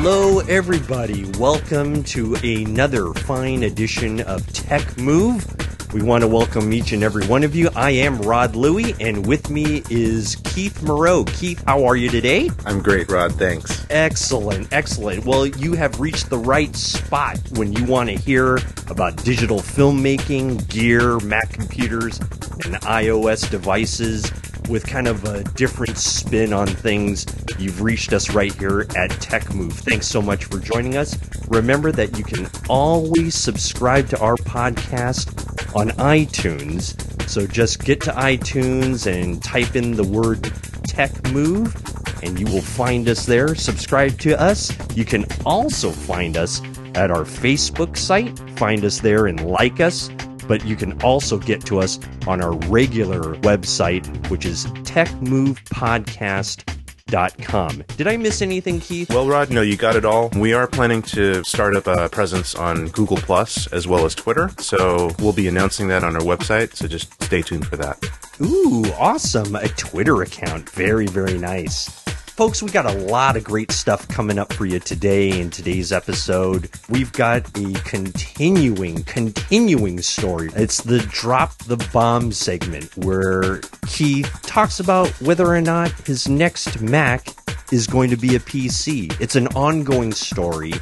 Hello, everybody. Welcome to another fine edition of Tech Move. We want to welcome each and every one of you. I am Rod Louie, and with me is Keith Moreau. Keith, how are you today? I'm great, Rod. Thanks. Excellent, excellent. Well, you have reached the right spot when you want to hear about digital filmmaking, gear, Mac computers, and iOS devices with kind of a different spin on things. You've reached us right here at Tech Move. Thanks so much for joining us. Remember that you can always subscribe to our podcast on iTunes. So just get to iTunes and type in the word Tech Move and you will find us there. Subscribe to us. You can also find us at our Facebook site. Find us there and like us but you can also get to us on our regular website, which is techmovepodcast.com. Did I miss anything, Keith? Well, Rod, no, you got it all. We are planning to start up a presence on Google Plus as well as Twitter, so we'll be announcing that on our website, so just stay tuned for that. Ooh, awesome. A Twitter account. Very, very nice. Folks, we got a lot of great stuff coming up for you today in today's episode. We've got a continuing, continuing story. It's the drop the bomb segment where Keith talks about whether or not his next Mac is going to be a PC. It's an ongoing story.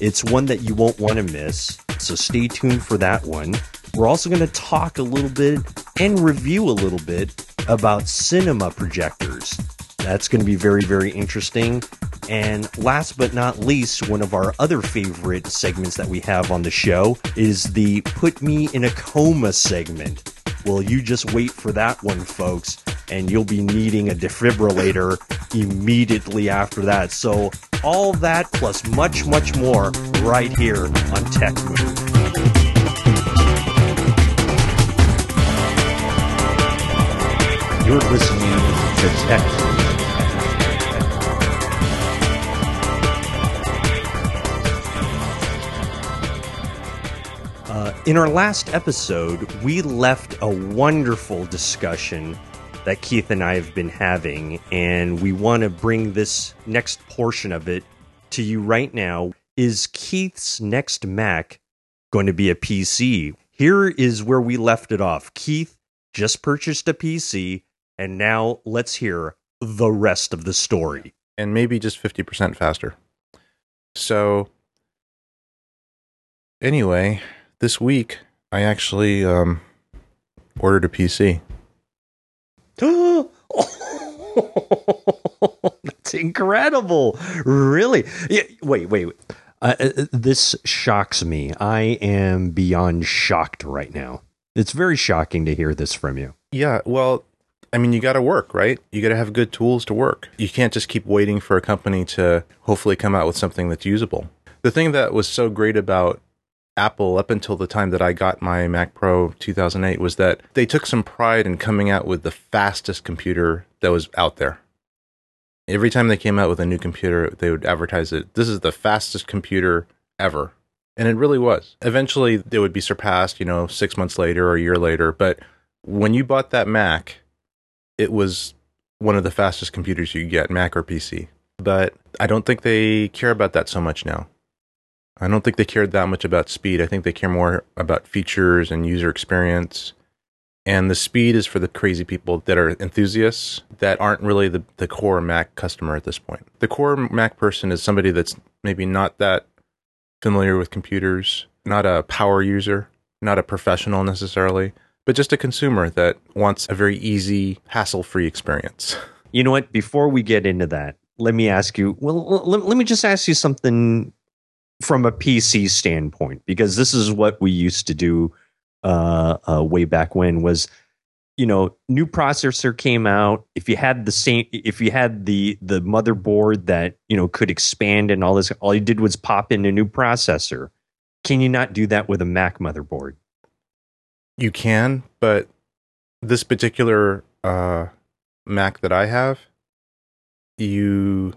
It's one that you won't want to miss. So stay tuned for that one. We're also going to talk a little bit and review a little bit about cinema projectors. That's going to be very, very interesting. And last but not least, one of our other favorite segments that we have on the show is the Put Me in a Coma segment. Well, you just wait for that one, folks, and you'll be needing a defibrillator immediately after that. So, all that plus much, much more right here on Tech Move. You're listening to Tech In our last episode, we left a wonderful discussion that Keith and I have been having, and we want to bring this next portion of it to you right now. Is Keith's next Mac going to be a PC? Here is where we left it off. Keith just purchased a PC, and now let's hear the rest of the story. And maybe just 50% faster. So, anyway, this week I actually um, ordered a PC. That's incredible! Really? Yeah, wait, wait. wait. Uh, uh, this shocks me. I am beyond shocked right now. It's very shocking to hear this from you. Yeah, well, I mean, you got to work, right? You got to have good tools to work. You can't just keep waiting for a company to hopefully come out with something that's usable. The thing that was so great about Apple up until the time that I got my Mac Pro 2008 was that they took some pride in coming out with the fastest computer that was out there. Every time they came out with a new computer, they would advertise it. This is the fastest computer ever. And it really was. Eventually, they would be surpassed, you know, six months later or a year later. But when you bought that Mac, it was one of the fastest computers you get, Mac or PC. But I don't think they care about that so much now. I don't think they cared that much about speed. I think they care more about features and user experience. And the speed is for the crazy people that are enthusiasts that aren't really the, the core Mac customer at this point. The core Mac person is somebody that's maybe not that familiar with computers, not a power user, not a professional necessarily, but just a consumer that wants a very easy, hassle free experience. You know what? Before we get into that, let me ask you well, let, let me just ask you something from a PC standpoint, because this is what we used to do uh, uh, way back when was, you know, new processor came out. If you had the same, if you had the the motherboard that you know could expand and all this, all you did was pop in a new processor. Can you not do that with a Mac motherboard? You can, but this particular uh, Mac that I have, you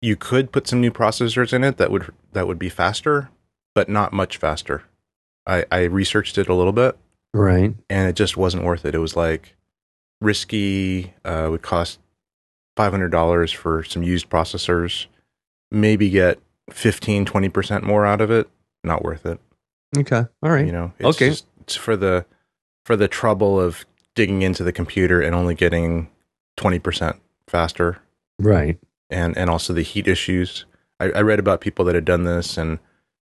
you could put some new processors in it that would that would be faster, but not much faster. I, I researched it a little bit, right, and it just wasn't worth it. It was like risky. Uh, would cost five hundred dollars for some used processors. Maybe get 15, 20% more out of it, not worth it. Okay. All right. You know, it's Okay. just- it's for the for the trouble of digging into the computer and only getting 20% faster Right. And and also the heat issues. I, I read about people that had done this and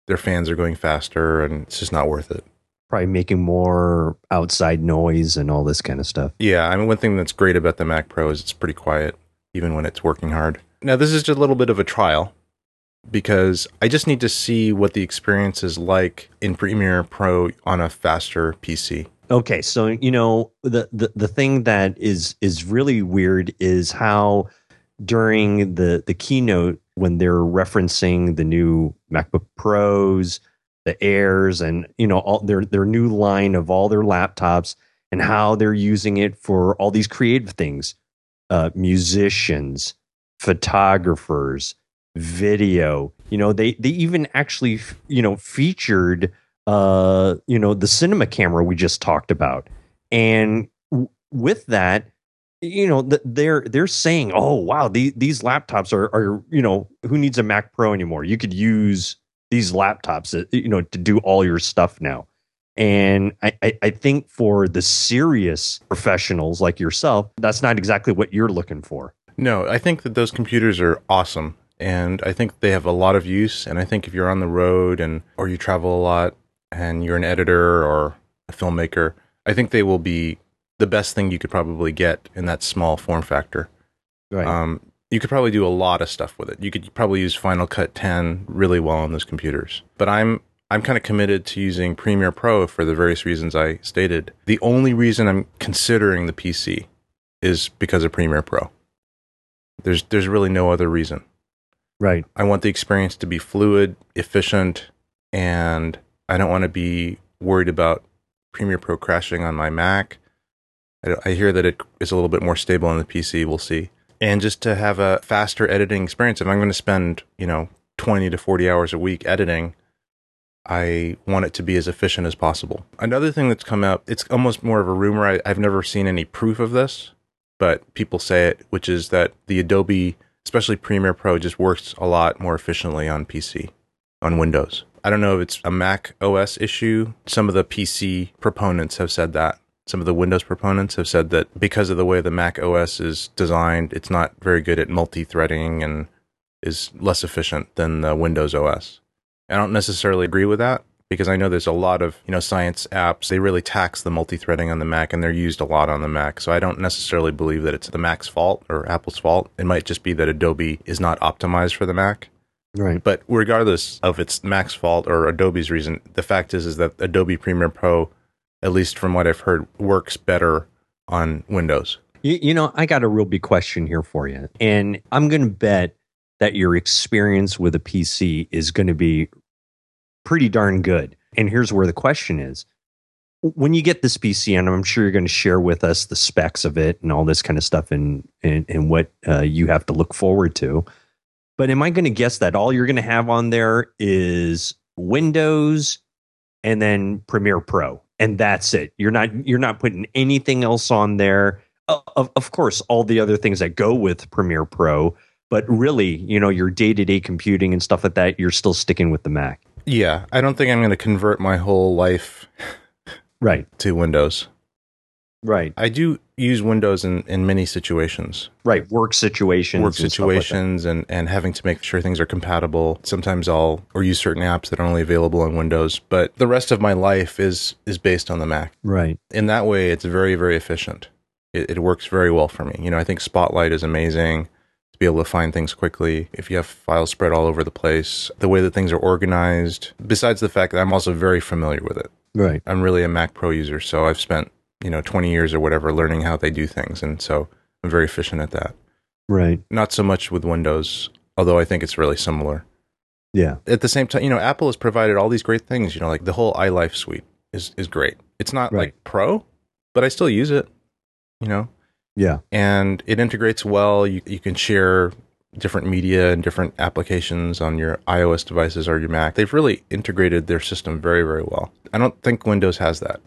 their fans are going faster and it's just not worth it. Probably making more outside noise and all this kind of stuff. Yeah, I mean one thing that's great about the Mac Pro is it's pretty quiet even when it's working hard. Now this is just a little bit of a trial because I just need to see what the experience is like in Premiere Pro on a faster PC. Okay, so you know the, the the thing that is is really weird is how during the the keynote when they're referencing the new MacBook Pros, the Airs, and you know all their their new line of all their laptops and how they're using it for all these creative things, uh, musicians, photographers, video. You know they they even actually you know featured uh, you know, the cinema camera we just talked about. And w- with that, you know, they're they're saying, "Oh, wow, the, these laptops are are you know, who needs a Mac Pro anymore? You could use these laptops, uh, you know, to do all your stuff now." And I, I think for the serious professionals like yourself, that's not exactly what you're looking for. No, I think that those computers are awesome and I think they have a lot of use and I think if you're on the road and or you travel a lot and you're an editor or a filmmaker, I think they will be the best thing you could probably get in that small form factor. Right. Um, you could probably do a lot of stuff with it. You could probably use Final Cut 10 really well on those computers. But I'm I'm kind of committed to using Premiere Pro for the various reasons I stated. The only reason I'm considering the PC is because of Premiere Pro. There's there's really no other reason. right. I want the experience to be fluid, efficient, and I don't want to be worried about Premiere Pro crashing on my Mac. I, I hear that it is a little bit more stable on the PC. We'll see. And just to have a faster editing experience, if I'm going to spend, you know, 20 to 40 hours a week editing, I want it to be as efficient as possible. Another thing that's come out, it's almost more of a rumor. I, I've never seen any proof of this, but people say it, which is that the Adobe, especially Premiere Pro, just works a lot more efficiently on PC, on Windows. I don't know if it's a Mac OS issue. Some of the PC proponents have said that. Some of the Windows proponents have said that because of the way the Mac OS is designed, it's not very good at multi threading and is less efficient than the Windows OS. I don't necessarily agree with that because I know there's a lot of, you know, science apps. They really tax the multi-threading on the Mac and they're used a lot on the Mac. So I don't necessarily believe that it's the Mac's fault or Apple's fault. It might just be that Adobe is not optimized for the Mac. Right. But regardless of it's Mac's fault or Adobe's reason, the fact is is that Adobe Premiere Pro, at least from what I've heard, works better on Windows. You, you know, I got a real big question here for you. And I'm going to bet that your experience with a PC is going to be pretty darn good. And here's where the question is when you get this PC, and I'm sure you're going to share with us the specs of it and all this kind of stuff and, and, and what uh, you have to look forward to. But am I going to guess that all you're going to have on there is Windows and then Premiere Pro, and that's it? You're not you're not putting anything else on there. Of, of course, all the other things that go with Premiere Pro, but really, you know, your day to day computing and stuff like that, you're still sticking with the Mac, Yeah, I don't think I'm going to convert my whole life right? to Windows. Right, I do use Windows in, in many situations. right. Work situations, work and like situations and, and having to make sure things are compatible. Sometimes I'll or use certain apps that are only available on Windows, but the rest of my life is is based on the Mac. Right, In that way, it's very very efficient. It, it works very well for me. You know, I think Spotlight is amazing to be able to find things quickly. If you have files spread all over the place, the way that things are organized. Besides the fact that I'm also very familiar with it. right, I'm really a Mac Pro user, so I've spent you know 20 years or whatever learning how they do things, and so I'm very efficient at that right. not so much with Windows, although I think it's really similar. Yeah, At the same time, you know, Apple has provided all these great things. You know, like the whole iLife suite is is great. It's not Right. like pro, but I still use it. You know, yeah, and it integrates well. You you can share different media and different applications on your iOS devices or your Mac. They've really integrated their system very very well. I don't think Windows has that.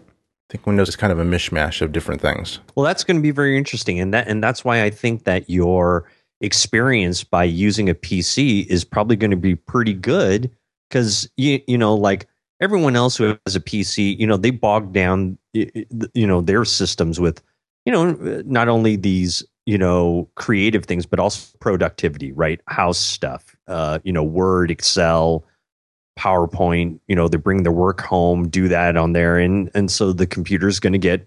I think Windows is kind of a mishmash of different things. Well, that's going to be very interesting, and that and that's why I think that your experience by using a PC is probably going to be pretty good because you you know like everyone else who has a PC, you know, they bog down you know their systems with you know not only these you know creative things but also productivity, right? House stuff, uh, you know, Word, Excel, PowerPoint, you know, they bring their work home, do that on there. And and so the computer's going to get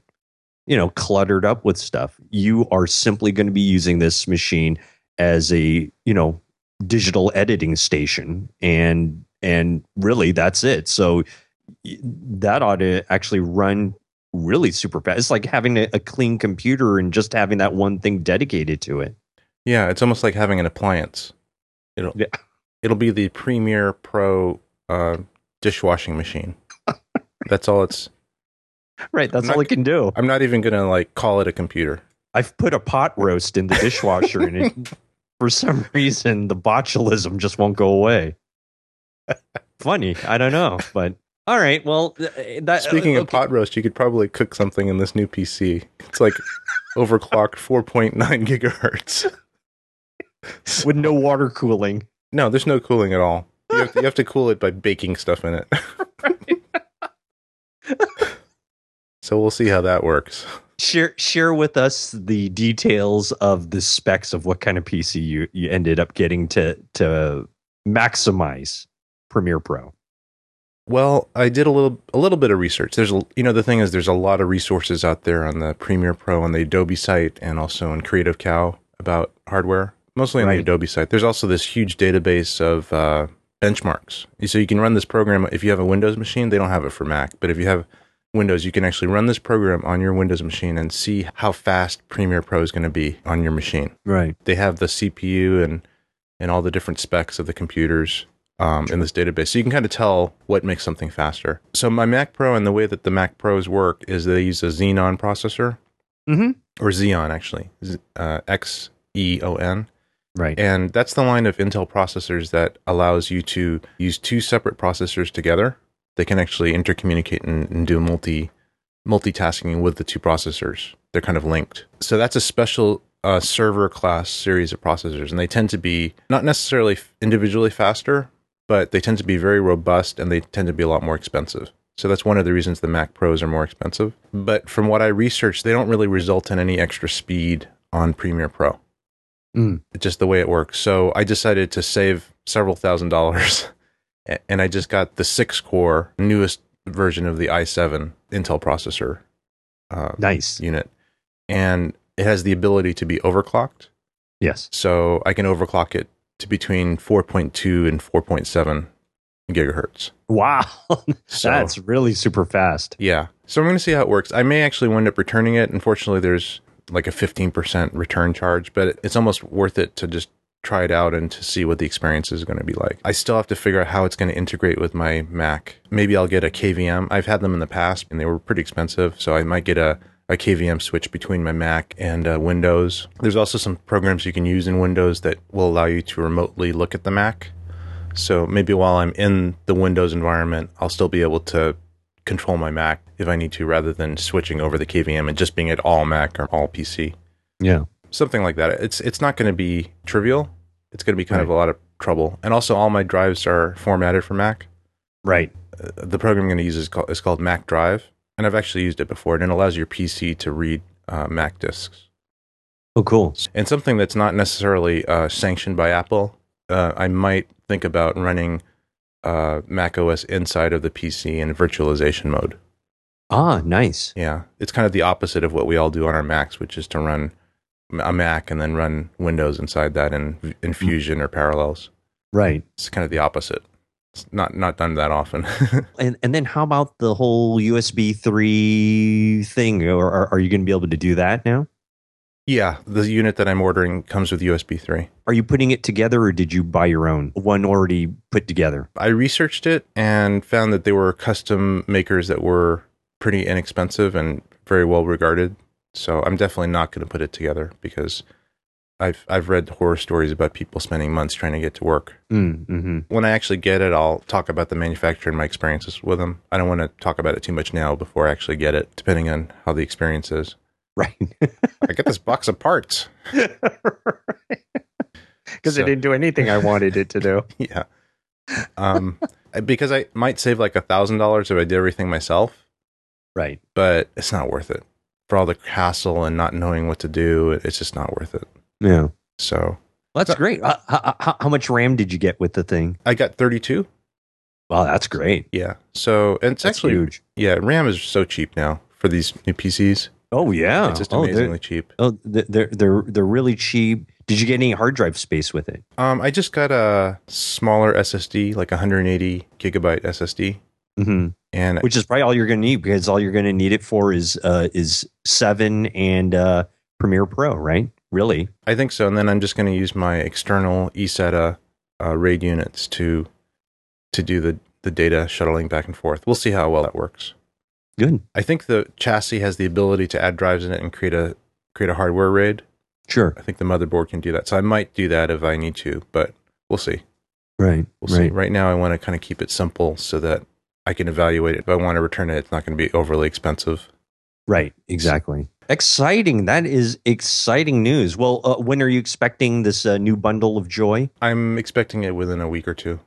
you know cluttered up with stuff. You are simply going to be using this machine as a you know digital editing station. And and really that's it. So that ought to actually run really super fast. It's like having a, a clean computer and just having that one thing dedicated to it. Yeah it's almost like having an appliance. It'll yeah. it'll be the Premiere Pro uh, dishwashing machine that's all it's right that's all not, it can do i'm not even gonna like call it a computer I've put a pot roast in the dishwasher and it for some reason the botulism just won't go away. Funny, I don't know, but all right. Well, that, speaking uh, okay. of pot roast, you could probably cook something in this new PC. It's like overclocked 4.9 gigahertz with no water cooling. No, there's no cooling at all. You have to, you have to cool it by baking stuff in it. so we'll see how that works share share with us the details of the specs of what kind of PC you, you ended up getting to to maximize Premiere Pro. Well, I did a little a little bit of research. There's a, you know the thing is there's a lot of resources out there on the Premiere Pro on the Adobe site and also on Creative Cow about hardware, mostly on right. the Adobe site. There's also this huge database of uh, benchmarks. So you can run this program if you have a Windows machine. They don't have it for Mac, but if you have Windows, you can actually run this program on your Windows machine and see how fast Premiere Pro is going to be on your machine. Right. They have the CPU and and all the different specs of the computers um, in this database, so you can kind of tell what makes something faster. So my Mac Pro and the way that the Mac Pros work is they use a Xenon processor, mm-hmm. or Xeon actually, uh, X E O N. Right. And that's the line of Intel processors that allows you to use two separate processors together they can actually intercommunicate and, and do multi multitasking with the two processors. They're kind of linked. So that's a special uh, server class series of processors, and they tend to be not necessarily individually faster, but they tend to be very robust and they tend to be a lot more expensive. So that's one of the reasons the Mac Pros are more expensive. But from what I researched, they don't really result in any extra speed on Premiere Pro. Mm. Just the way it works. So I decided to save several thousand dollars and I just got the six core newest version of the i7 Intel processor. Uh, nice unit, and it has the ability to be overclocked. Yes, so I can overclock it to between 4.2 and 4.7 gigahertz. Wow, so, that's really super fast. Yeah, so I'm going to see how it works. I may actually wind up returning it. Unfortunately, there's like a 15% return charge, but it's almost worth it to just try it out and to see what the experience is going to be like. I still have to figure out how it's going to integrate with my Mac. Maybe I'll get a KVM. I've had them in the past and they were pretty expensive, so I might get a a KVM switch between my Mac and uh, Windows. There's also some programs you can use in Windows that will allow you to remotely look at the Mac. So maybe while I'm in the Windows environment, I'll still be able to control my Mac if I need to rather than switching over the KVM and just being at all Mac or all PC. Yeah something like that. It's it's not going to be trivial. It's going to be kind right. of a lot of trouble. And also, all my drives are formatted for Mac. Right. Uh, the program I'm going to use is called, is called MacDrive, and I've actually used it before. And it allows your PC to read uh, Mac disks. Oh, cool. And something that's not necessarily uh, sanctioned by Apple, uh, I might think about running uh, Mac OS inside of the PC in virtualization mode. Ah, nice. Yeah, it's kind of the opposite of what we all do on our Macs, which is to run a Mac and then run Windows inside that in, in Fusion or Parallels. Right. It's kind of the opposite. It's not not done that often. and and then how about the whole USB three thing? Or are, are you going to be able to do that now? Yeah, the unit that I'm ordering comes with USB 3. Are you putting it together or did you buy your own? One already put together? I researched it and found that there were custom makers that were pretty inexpensive and very well regarded. So I'm definitely not going to put it together because I've I've read horror stories about people spending months trying to get to work. Mm, mm-hmm. When I actually get it, I'll talk about the manufacturer and my experiences with them. I don't want to talk about it too much now before I actually get it, depending on how the experience is. Right. I get this box of parts. because So- it didn't do anything I wanted it to do. yeah. Um, because I might save like a thousand dollars if I did everything myself, Right. but it's not worth it for all the hassle and not knowing what to do. It's just not worth it. Yeah. So That's great. Uh, how, how, how much RAM did you get with the thing? I got 32. Wow, that's great. Yeah. So and it's That's actually huge. yeah, RAM is so cheap now for these new PCs. Oh yeah, It's just oh, they're, amazingly cheap. oh, they're they're they're they're really cheap. Did you get any hard drive space with it? Um, I just got a smaller SSD, like 180 gigabyte SSD, Mm-hmm. and Which is probably all you're going to need because all you're going to need it for is uh, is seven and uh, Premiere Pro, right? Really? I think so. And then I'm just going to use my external eSATA uh, RAID units to to do the the data shuttling back and forth. We'll see how well that works. Good. I think the chassis has the ability to add drives in it and create a create a hardware RAID. Sure. I think the motherboard can do that. So I might do that if I need to, but we'll see. Right. We'll see. right. Right now, I want to kind of keep it simple so that I can evaluate it. If I want to return it, it's not going to be overly expensive. Right. Exactly. Exciting. That is exciting news. Well, uh, when are you expecting this uh, new bundle of joy? I'm expecting it within a week or two.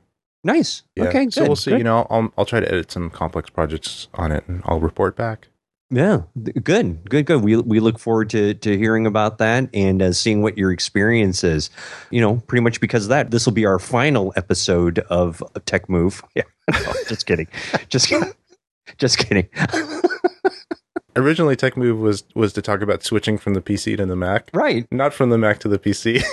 Nice. Yeah. Okay. so good, we'll see. good. You know, I'll I'll try to edit some complex projects on it, and I'll report back. Yeah, good, good, good. We we look forward to to hearing about that and uh, seeing what your experience is. You know, pretty much because of that, this will be our final episode of Tech Move. Yeah, no, just kidding, just kidding, just kidding. Originally, Tech Move was was to talk about switching from the PC to the Mac, right not from the Mac to the PC.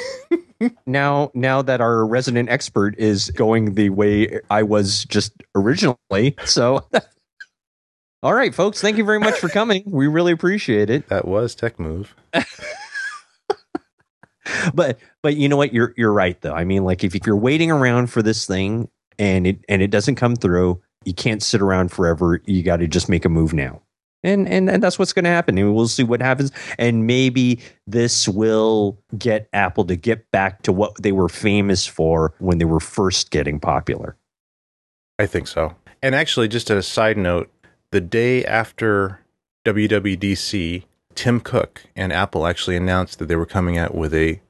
Now, now that our resident expert is going the way I was just originally, so. All right, folks. Thank you very much for coming. We really appreciate it. that was Tech Move. but but you know what you're you're right though i mean like if, if you're waiting around for this thing and it and it doesn't come through you can't sit around forever you got to just make a move now and and, and that's what's going to happen and we'll see what happens and maybe this will get apple to get back to what they were famous for when they were first getting popular I think so. And actually, just a side note, the day after WWDC, Tim Cook and Apple actually announced that they were coming out with a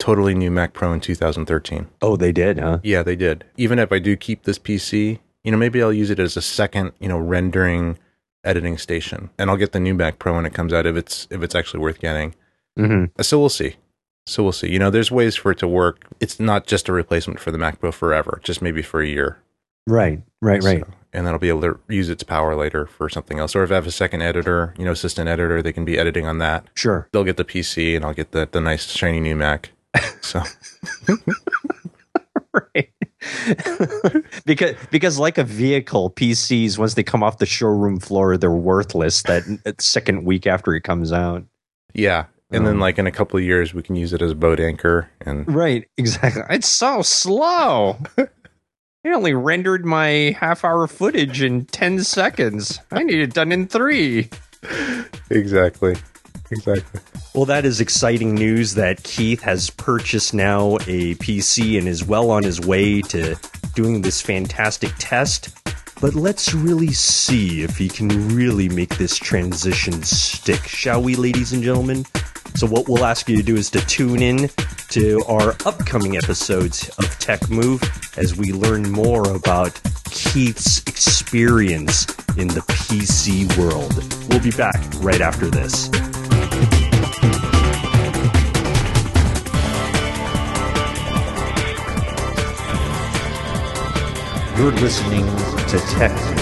totally new Mac Pro in 2013. oh they did huh Yeah, they did. Even if I do keep this PC, you know, maybe I'll use it as a second, you know, rendering editing station, and I'll get the new Mac Pro when it comes out if it's if it's actually worth getting. mm-hmm. So we'll see. So we'll see. You know, there's ways for it to work. It's not just a replacement for the Mac Pro forever, just maybe for a year. right right right So- and then I'll be able to use its power later for something else. Or if I have a second editor, you know, assistant editor, they can be editing on that. sure They'll get the PC and I'll get the, the nice shiny new Mac. So right. because because like a vehicle, PCs once they come off the showroom floor, they're worthless that second week after it comes out. yeah. And then Um, like in a couple of years we can use it as a boat anchor and Right, exactly. It's so slow. I only rendered my half hour footage in 10 seconds. I need it done in three. Exactly. Exactly. Well, that is exciting news that Keith has purchased now a PC and is well on his way to doing this fantastic test. But let's really see if he can really make this transition stick, shall we, ladies and gentlemen? So, what we'll ask you to do is to tune in to our upcoming episodes of Tech Move as we learn more about Keith's experience in the PC world. We'll be back right after this. You're listening to Tech.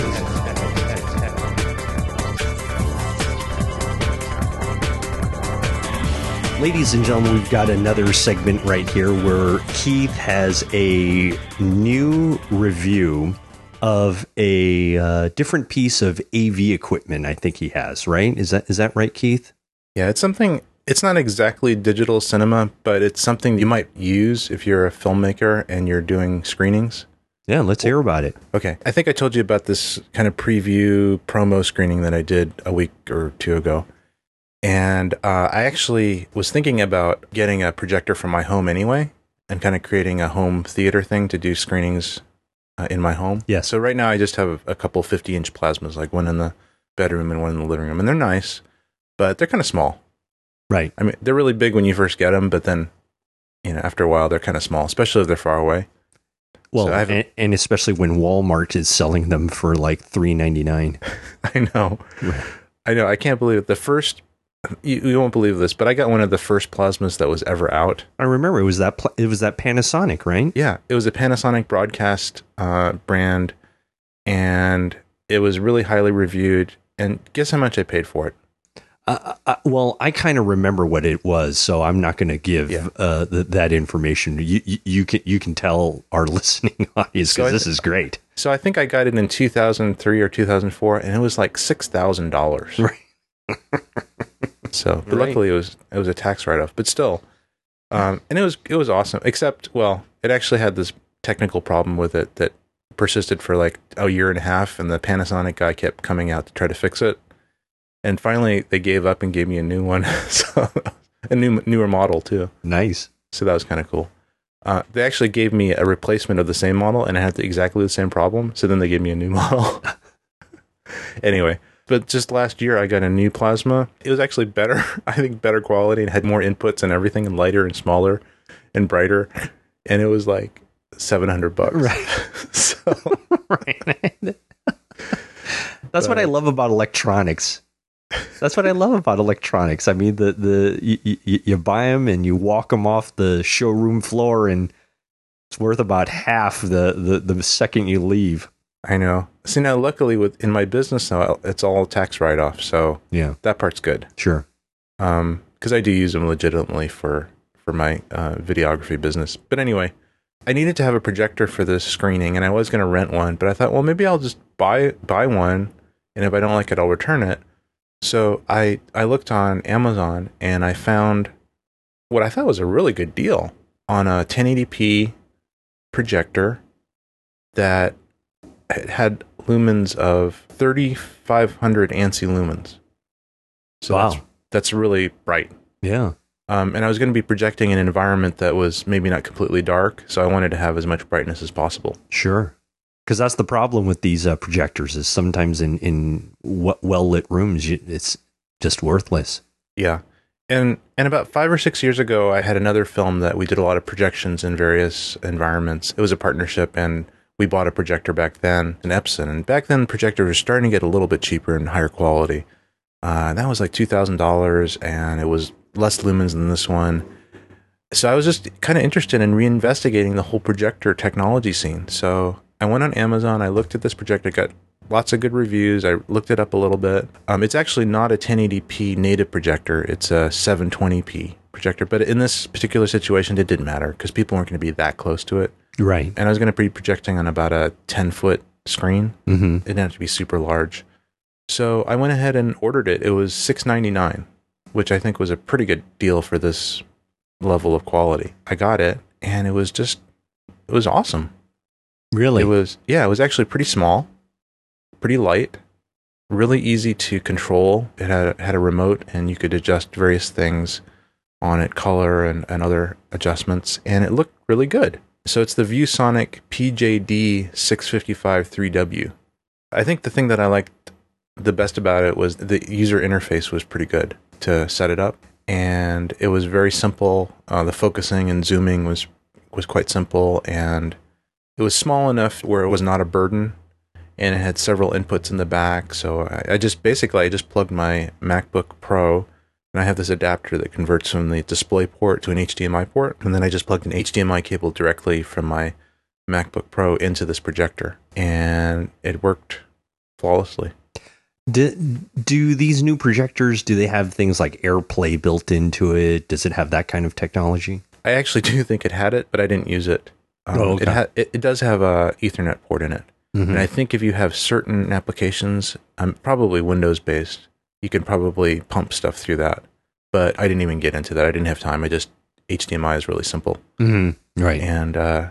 Ladies and gentlemen, we've got another segment right here where Keith has a new review of a uh, different piece of AV equipment. I think he has right. Is that is that right, Keith? Yeah, it's something it's not exactly digital cinema, but it's something you might use if you're a filmmaker and you're doing screenings. Yeah, let's hear about it. Okay. I think I told you about this kind of preview promo screening that I did a week or two ago. And uh, I actually was thinking about getting a projector from my home anyway and kind of creating a home theater thing to do screenings uh, in my home. Yeah. So right now I just have a couple 50 inch plasmas, like one in the bedroom and one in the living room. And they're nice, but they're kind of small. Right. I mean, they're really big when you first get them, but then, you know, after a while, they're kind of small, especially if they're far away. Well, So and, and especially when Walmart is selling them for like three ninety nine. I know. I know. I can't believe it. The first, you, you won't believe this, but I got one of the first plasmas that was ever out. I remember it was that pl- it was that Panasonic, right? Yeah, it was a Panasonic broadcast uh, brand, and it was really highly reviewed. And guess how much I paid for it? Uh, uh, well, I kind of remember what it was, so I'm not going to give Yeah. uh, th- that information. You, you you can you can tell our listening audience because I- this is great. So I think I got it in 2003 or 2004, and it was like six thousand dollars. Right. So, but Right. luckily it was it was a tax write off, but still, um, and it was it was awesome. Except, well, it actually had this technical problem with it that persisted for like a year and a half, and the Panasonic guy kept coming out to try to fix it, and finally they gave up and gave me a new one, so a new newer model too. Nice. So that was kind of cool. Uh, they actually gave me a replacement of the same model, and it had the, exactly the same problem. So then they gave me a new model. anyway, but just last year I got a new plasma. It was actually better. I think better quality and had more inputs and everything, and lighter and smaller and brighter. And it was like seven hundred bucks. Right. so right. That's what I love about electronics. That's what I love about electronics. I mean, the the you, you, you buy them and you walk them off the showroom floor, and it's worth about half the the, the second you leave. I know. See now, luckily with in my business now, it's all tax write off. So Yeah, that part's good. sure. um because i do use them legitimately for for my uh, videography business but anyway i needed to have a projector for this screening and i was going to rent one but i thought well maybe i'll just buy buy one and if i don't like it i'll return it so i i looked on amazon and i found what i thought was a really good deal on a 1080p projector that had lumens of 3500 ANSI lumens so wow. that's that's really bright. Yeah. Um, and I was going to be projecting an environment that was maybe not completely dark, so I wanted to have as much brightness as possible. Sure. Because that's the problem with these uh, projectors is sometimes in in well lit rooms it's just worthless. Yeah, and and about five or six years ago, I had another film that we did a lot of projections in various environments. It was a partnership, and we bought a projector back then, an Epson, and back then projectors were starting to get a little bit cheaper and higher quality. Uh, that was like two thousand dollars, and it was less lumens than this one. So I was just kind of interested in reinvestigating the whole projector technology scene. So I went on Amazon. I looked at this projector, got lots of good reviews. I looked it up a little bit. Um, it's actually not a 1080p native projector. It's a 720p projector. But in this particular situation, it didn't matter because people weren't going to be that close to it. Right. And I was going to be projecting on about a 10 foot screen. Mm-hmm. It didn't have to be super large. So I went ahead and ordered it. It was six ninety nine, which I think was a pretty good deal for this level of quality. I got it, and it was just it was awesome. Really? It was yeah, it was actually pretty small, pretty light, really easy to control. It had had a remote, and you could adjust various things on it, color and, and other adjustments, and it looked really good. So it's the ViewSonic PJD 655 3W. I think the thing that I liked the best about it was the user interface was pretty good to set it up, and it was very simple. Uh, the focusing and zooming was was quite simple, and it was small enough where it was not a burden, and it had several inputs in the back. So I, I just basically I just plugged my MacBook Pro, and I have this adapter that converts from the display port to an HDMI port, and then I just plugged an HDMI cable directly from my MacBook Pro into this projector, and it worked flawlessly. Do, do these new projectors do they have things like AirPlay built into it? Does it have that kind of technology? I actually do think it had it, but I didn't use it. Um, Oh, okay. It, ha- it it does have a Ethernet port in it, Mhm. and I think if you have certain applications, um, probably Windows based, you can probably pump stuff through that. But I didn't even get into that. I didn't have time. I just HDMI is really simple, Mhm. Right. and uh,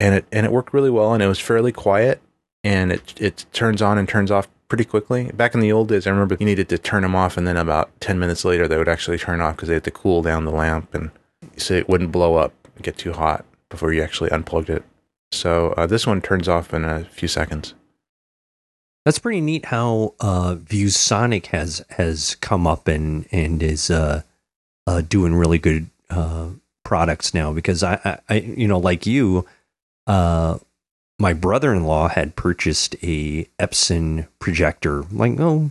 and it and it worked really well, and it was fairly quiet, and it it turns on and turns off pretty quickly. Back in the old days, I remember you needed to turn them off, and then about ten minutes later, they would actually turn off because they had to cool down the lamp and so it wouldn't blow up and get too hot before you actually unplugged it. So uh, this one turns off in a few seconds. That's pretty neat how uh, ViewSonic has has come up and and is uh, uh, doing really good uh, products now because I, I, I you know, like you, uh, my brother-in-law had purchased a Epson projector, like oh,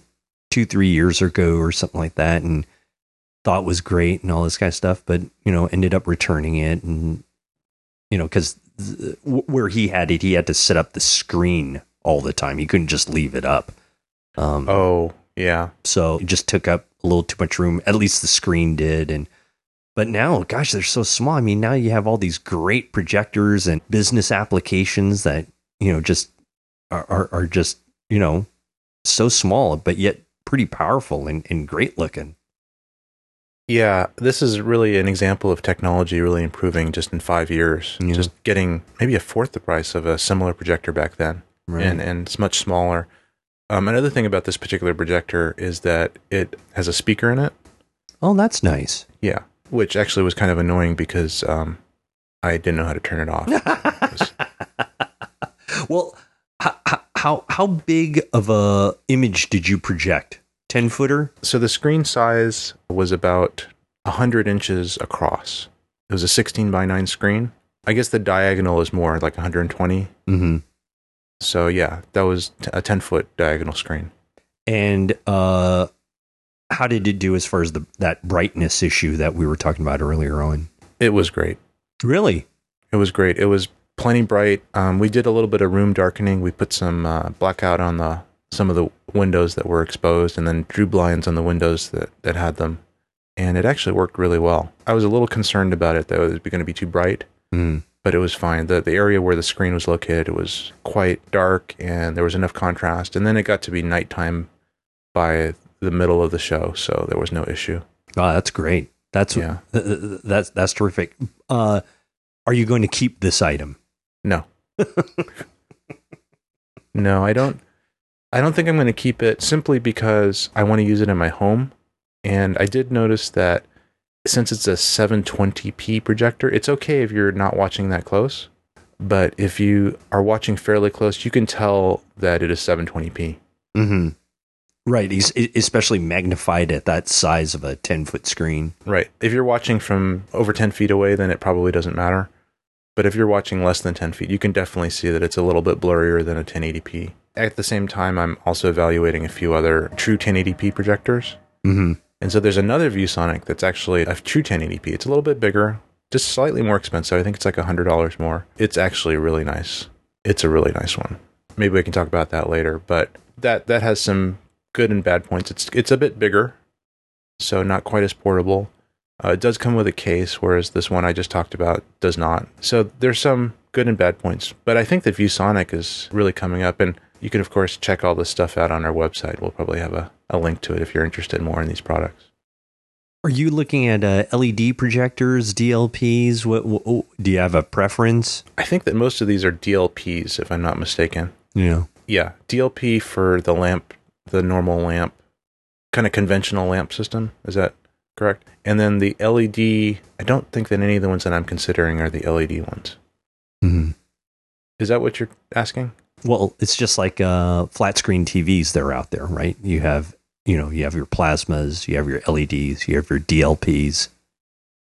two three years ago or something like that, and thought was great and all this kind of stuff, but you know, ended up returning it, and you know, because where he had it, he had to set up the screen all the time. He couldn't just leave it up. Um, oh yeah, so it just took up a little too much room. At least the screen did, and but now, gosh, they're so small. I mean, now you have all these great projectors and business applications that, you know, just are, are, are just, you know, so small, but yet pretty powerful and, and great looking. Yeah, this is really an example of technology really improving just in five years. Yeah. Just getting maybe a fourth the price of a similar projector back then. Right. And, and it's much smaller. Um, another thing about this particular projector is that it has a speaker in it. Oh, that's nice. Yeah which actually was kind of annoying because um, I didn't know how to turn it off. well, how, how how big of a image did you project? Ten footer. So the screen size was about hundred inches across. It was a sixteen by nine screen. I guess the diagonal is more like 120. Mm-hmm. So yeah, that was a 10 foot diagonal screen. And uh, how did it do as far as the that brightness issue that we were talking about earlier on? It was great. Really? It was great. It was plenty bright. Um, we did a little bit of room darkening. We put some uh, blackout on the some of the windows that were exposed, and then drew blinds on the windows that that had them, and it actually worked really well. I was a little concerned about it though, it was going to be too bright, mm. but it was fine. the The area where the screen was located it was quite dark, and there was enough contrast. And then it got to be nighttime by the middle of the show, so there was no issue. Oh, that's great. That's yeah. that's that's terrific. Uh, are you going to keep this item? No. no, I don't. I don't think I'm going to keep it simply because I want to use it in my home. And I did notice that since it's a 720p projector, it's okay if you're not watching that close. But if you are watching fairly close, you can tell that it is 720p. Mm-hmm. Right, he's especially magnified at that size of a ten foot screen. Right. If you're watching from over ten feet away, then it probably doesn't matter. But if you're watching less than ten feet, you can definitely see that it's a little bit blurrier than a 1080p. At the same time, I'm also evaluating a few other true 1080p projectors. Mm-hmm. And so there's another ViewSonic that's actually a true 1080p. It's a little bit bigger, just slightly more expensive. I think it's like $100 more. It's actually really nice. It's a really nice one. Maybe we can talk about that later, but that that has some good and bad points. It's it's a bit bigger, so not quite as portable. Uh, it does come with a case, whereas this one I just talked about does not. So there's some good and bad points, but I think that ViewSonic is really coming up, and you can of course check all this stuff out on our website. We'll probably have a, a link to it if you're interested more in these products. Are you looking at uh, LED projectors, DLPs? What, what, do you have a preference? I think that most of these are DLPs, if I'm not mistaken. Yeah. Yeah, DLP for the lamp the normal lamp, kind of conventional lamp system. Is that correct? And then the LED, I don't think that any of the ones that I'm considering are the LED ones. Mm-hmm. Is that what you're asking? Well, it's just like uh, flat screen TVs that are out there, right? You have, you know, you have your plasmas, you have your LEDs, you have your DLPs.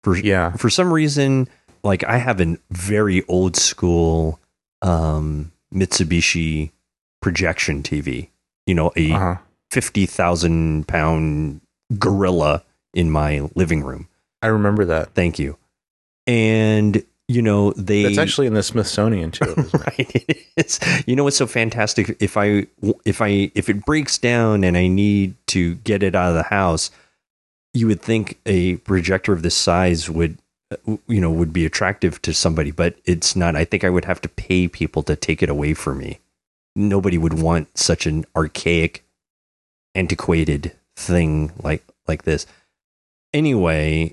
For yeah, for some reason, like I have a very old school um, Mitsubishi projection TV you know, a uh-huh. 50,000 pound gorilla in my living room. I remember that. Thank you. And you know they That's actually in the Smithsonian too. right. It is. You know what's so fantastic if I if I if it breaks down and I need to get it out of the house, you would think a projector of this size would you know would be attractive to somebody, but it's not. I think I would have to pay people to take it away from me nobody would want such an archaic, antiquated thing like like this. Anyway,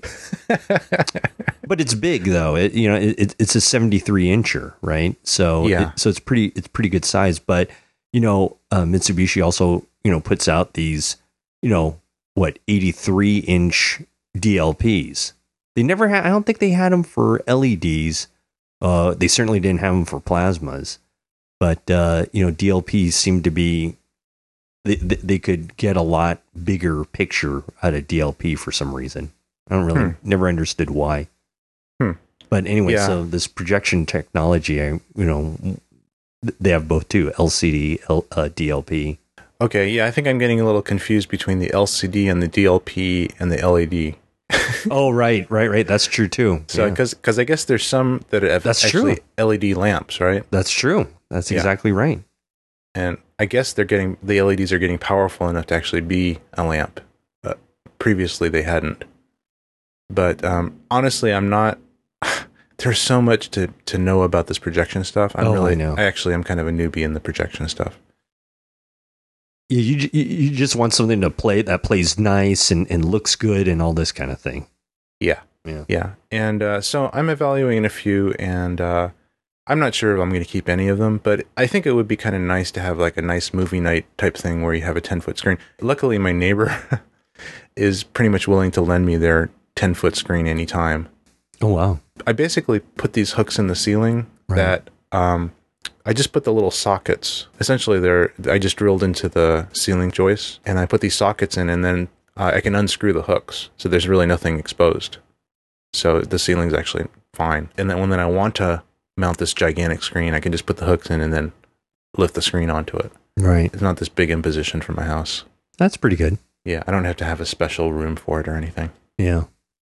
but it's big though. It you know it, it's a 73 incher, right? So yeah, it, so it's pretty it's pretty good size. But you know, uh, Mitsubishi also you know puts out these you know what 83 inch DLPs. They never had. I don't think they had them for LEDs. Uh, they certainly didn't have them for plasmas but uh, you know DLPs seem to be they, they could get a lot bigger picture out of DLP for some reason. I don't really hmm. never understood why. Hmm. But anyway, Yeah. so this projection technology, I you know, they have both too LCD, L, uh, DLP. Okay, yeah, I think I'm getting a little confused between the LCD and the DLP and the LED. oh, right, right, right. That's true too. So, Yeah. because I guess there's some that have That's actually LED lamps, right? that's true. That's Yeah. exactly right. And I guess they're getting the LEDs are getting powerful enough to actually be a lamp. Uh, previously, they hadn't. But um, honestly, I'm not. There's so much to to know about this projection stuff. I'm Oh, I really, know. I actually, I'm kind of a newbie in the projection stuff. You, you you- you just want something to play that plays nice and, and looks good and all this kind of thing. Yeah. Yeah. Yeah. And uh, so I'm evaluating a few, and uh, I'm not sure if I'm going to keep any of them, but I think it would be kind of nice to have like a nice movie night type thing where you have a 10 foot screen. Luckily, my neighbor is pretty much willing to lend me their 10 foot screen anytime. Oh wow. I basically put these hooks in the ceiling Right. that um, I just put the little sockets. Essentially, they're I just drilled into the ceiling joists, and I put these sockets in, and then uh, I can unscrew the hooks, so there's really nothing exposed. So the ceiling's actually fine. And then when then I want to mount this gigantic screen, I can just put the hooks in and then lift the screen onto it. Right. It's not this big imposition for my house. That's pretty good. Yeah, I don't have to have a special room for it or anything. Yeah.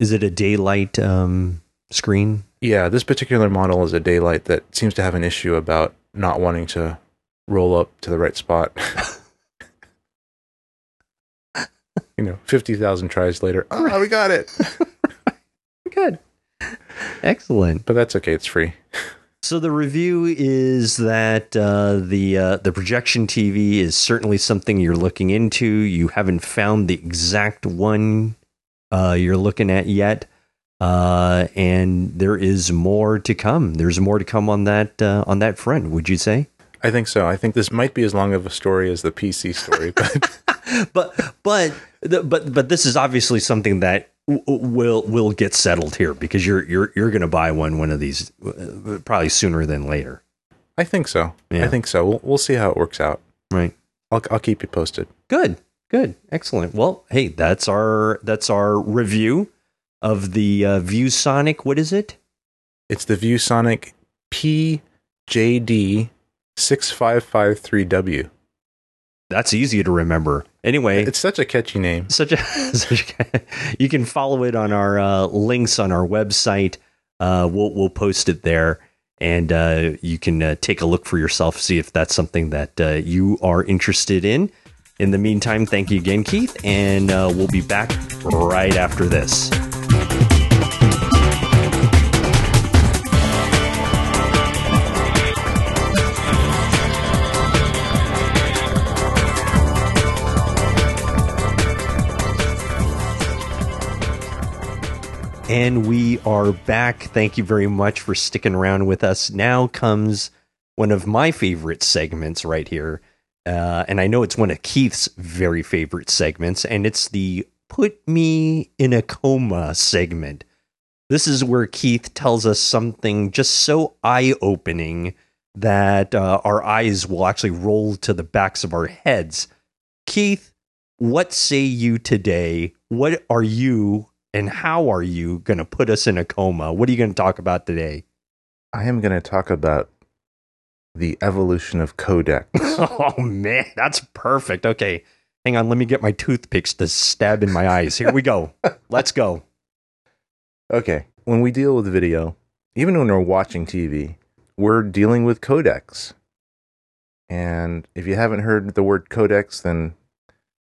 Is it a daylight um, screen? Yeah, this particular model is a daylight that seems to have an issue about not wanting to roll up to the right spot. you know, 50,000 tries later. Oh, we got it. Good. Excellent. But that's okay. It's free. So the review is that uh, the uh, the projection TV is certainly something you're looking into. You haven't found the exact one uh, you're looking at yet, uh, and there is more to come. There's more to come on that uh, on that front. Would you say? I think so. I think this might be as long of a story as the PC story, but but but but but this is obviously something that will will get settled here because you're you're you're going to buy one one of these uh, probably sooner than later, I think so. Yeah. I think so. We'll, we'll see how it works out. right? I'll, I'll keep you posted. Good, good, excellent. Well, hey, that's our that's our review of the uh, ViewSonic. What is it? It's the ViewSonic PJD6553W. That's easy to remember. Anyway, It's such a catchy name. such a, such a you can follow it on our uh, links on our website. Uh, we'll we'll post it there, and uh, you can uh, take a look for yourself, see if that's something that uh, you are interested in. In the meantime, thank you again, Keith, and uh, we'll be back right after this. And we are back. Thank you very much for sticking around with us. Now comes one of my favorite segments right here. Uh, and I know it's one of Keith's very favorite segments, and it's the Put Me in a Coma segment. This is where Keith tells us something just so eye opening that uh, our eyes will actually roll to the backs of our heads. Keith, what say you today? What are you and how are you going to put us in a coma? What are you going to talk about today? I am going to talk about the evolution of codecs. oh man, that's perfect. Okay, hang on. Let me get my toothpicks to stab in my eyes. Here we go. Let's go. okay, when we deal with video, even when we're watching TV, we're dealing with codecs. And if you haven't heard the word codecs, then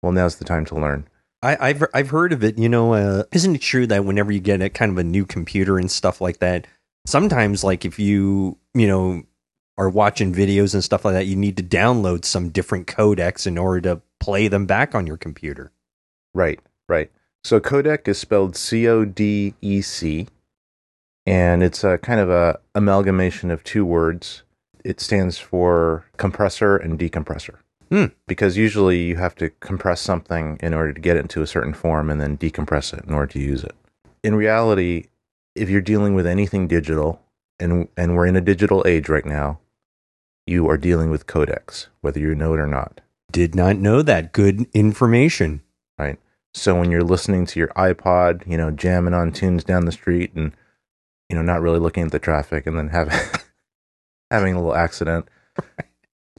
well, now's the time to learn. I, I've I've heard of it. You know, uh, isn't it true that whenever you get a kind of a new computer and stuff like that, sometimes like if you you know are watching videos and stuff like that, you need to download some different codecs in order to play them back on your computer. Right, right. So codec is spelled C O D E C, and it's a kind of a amalgamation of two words. It stands for compressor and decompressor. Hmm. Because usually you have to compress something in order to get it into a certain form and then decompress it in order to use it. In reality, if you're dealing with anything digital, and and we're in a digital age right now, you are dealing with codecs, whether you know it or not. Did not know that. Good information. Right. So when you're listening to your iPod, you know, jamming on tunes down the street and you know, not really looking at the traffic and then having having a little accident.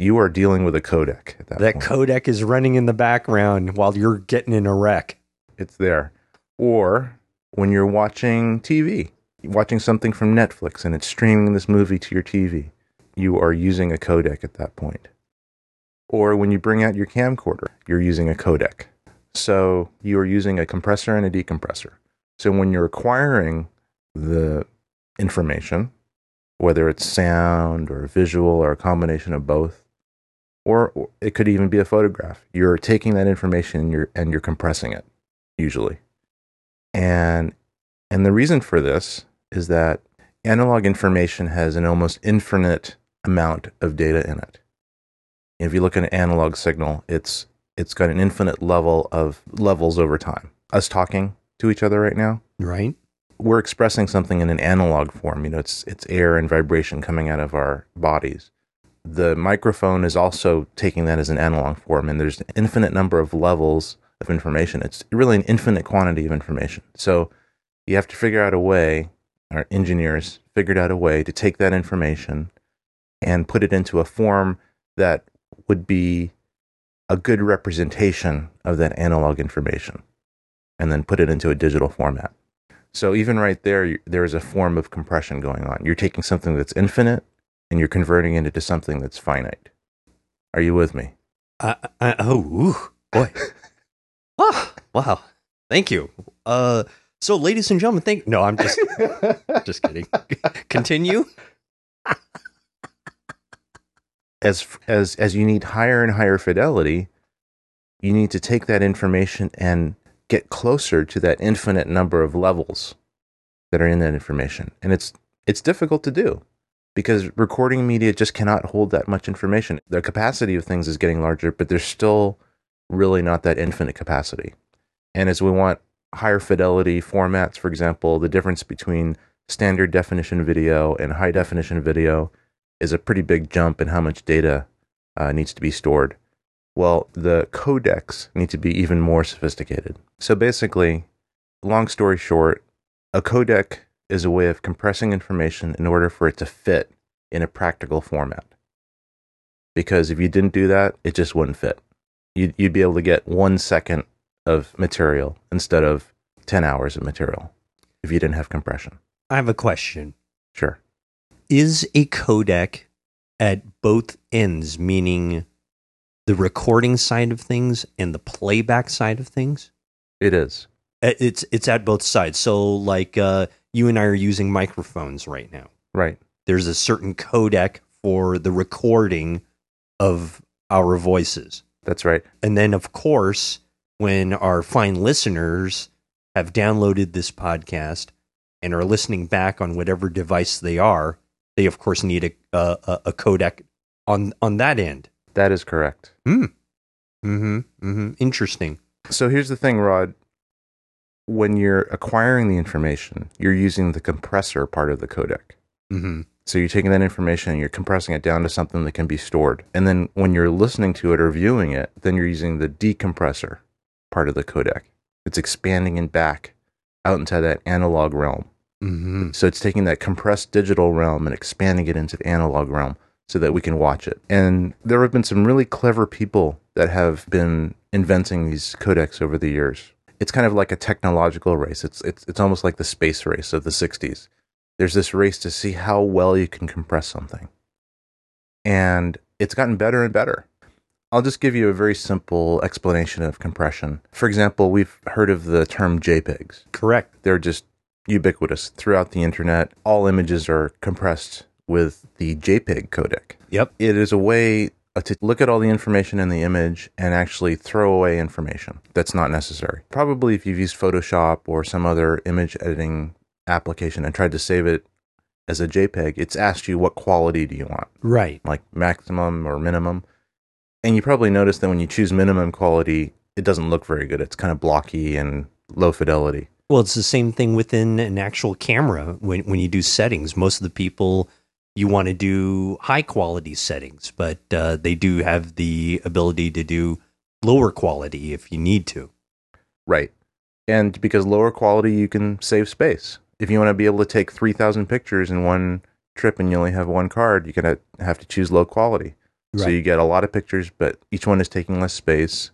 You are dealing with a codec at that, That point. codec is running in the background while you're getting in a wreck. it's there. Or when you're watching TV, watching something from Netflix and it's streaming this movie to your TV, you are using a codec at that point. Or when you bring out your camcorder, you're using a codec. So you are using a compressor and a decompressor. So when you're acquiring the information, whether it's sound or visual or a combination of both, or or it could even be a photograph, you're taking that information and you're, and you're compressing it usually. And and the reason for this is that analog information has an almost infinite amount of data in it. If you look at an analog signal, it's it's got an infinite level of levels over time. Us talking to each other right now, Right? we're expressing something in an analog form. You know, it's it's air and vibration coming out of our bodies. The microphone is also taking that as an analog form, and there's an infinite number of levels of information. It's really an infinite quantity of information. So you have to figure out a way. Our engineers figured out a way to take that information and put it into a form that would be a good representation of that analog information, and then put it into a digital format. So even right there, there is a form of compression going on. You're taking something that's infinite and you're converting it into something that's finite. Are you with me? I, I, oh, ooh, boy. ah, wow. Thank you. Uh, so, ladies and gentlemen, thank. No, I'm just just kidding. Continue. As as as you need higher and higher fidelity, you need to take that information and get closer to that infinite number of levels that are in that information. And it's it's difficult to do because recording media just cannot hold that much information. The capacity of things is getting larger, but there's still really not that infinite capacity. And as we want higher fidelity formats, for example, the difference between standard definition video and high definition video is a pretty big jump in how much data uh, needs to be stored. Well, the codecs need to be even more sophisticated. So basically, long story short, a codec is a way of compressing information in order for it to fit in a practical format. Because if you didn't do that, it just wouldn't fit. You'd, you'd be able to get one second of material instead of 10 hours of material if you didn't have compression. I have a question. Sure. Is a codec at both ends, meaning the recording side of things and the playback side of things? It is. Uh, It's it's at both sides. So, like uh, you and I are using microphones right now. Right. There's a certain codec for the recording of our voices. That's right. And then, of course, when our fine listeners have downloaded this podcast and are listening back on whatever device they are, they of course need a a, a codec on on that end. That is correct. Mm-hmm. Mm-hmm. Interesting. So here's the thing, Rod. When you're acquiring the information, you're using the compressor part of the codec. Mm-hmm. So you're taking that information and you're compressing it down to something that can be stored. And then when you're listening to it or viewing it, then you're using the decompressor part of the codec. It's expanding it back out into that analog realm. Mm-hmm. So it's taking that compressed digital realm and expanding it into the analog realm so that we can watch it. And there have been some really clever people that have been inventing these codecs over the years. It's kind of like a technological race. It's it's it's almost like the space race of the 60s. There's this race to see how well you can compress something. And it's gotten better and better. I'll just give you a very simple explanation of compression. For example, we've heard of the term JPEGs Correct. they're just ubiquitous throughout the internet. All images are compressed with the JPEG codec. Yep. It is a way Uh, to look at all the information in the image and actually throw away information that's not necessary. Probably if you've used Photoshop or some other image editing application and tried to save it as a JPEG, it's asked you what quality do you want, Right. like maximum or minimum. And you probably notice that when you choose minimum quality, it doesn't look very good. It's kind of blocky and low fidelity. Well, it's the same thing within an actual camera when when you do settings. Most of the people you want to do high quality settings, but uh, they do have the ability to do lower quality if you need to. Right. And because lower quality, you can save space. if you want to be able to take 3,000 pictures in one trip and you only have one card, you're going to have to choose low quality. So you get a lot of pictures, but each one is taking less space,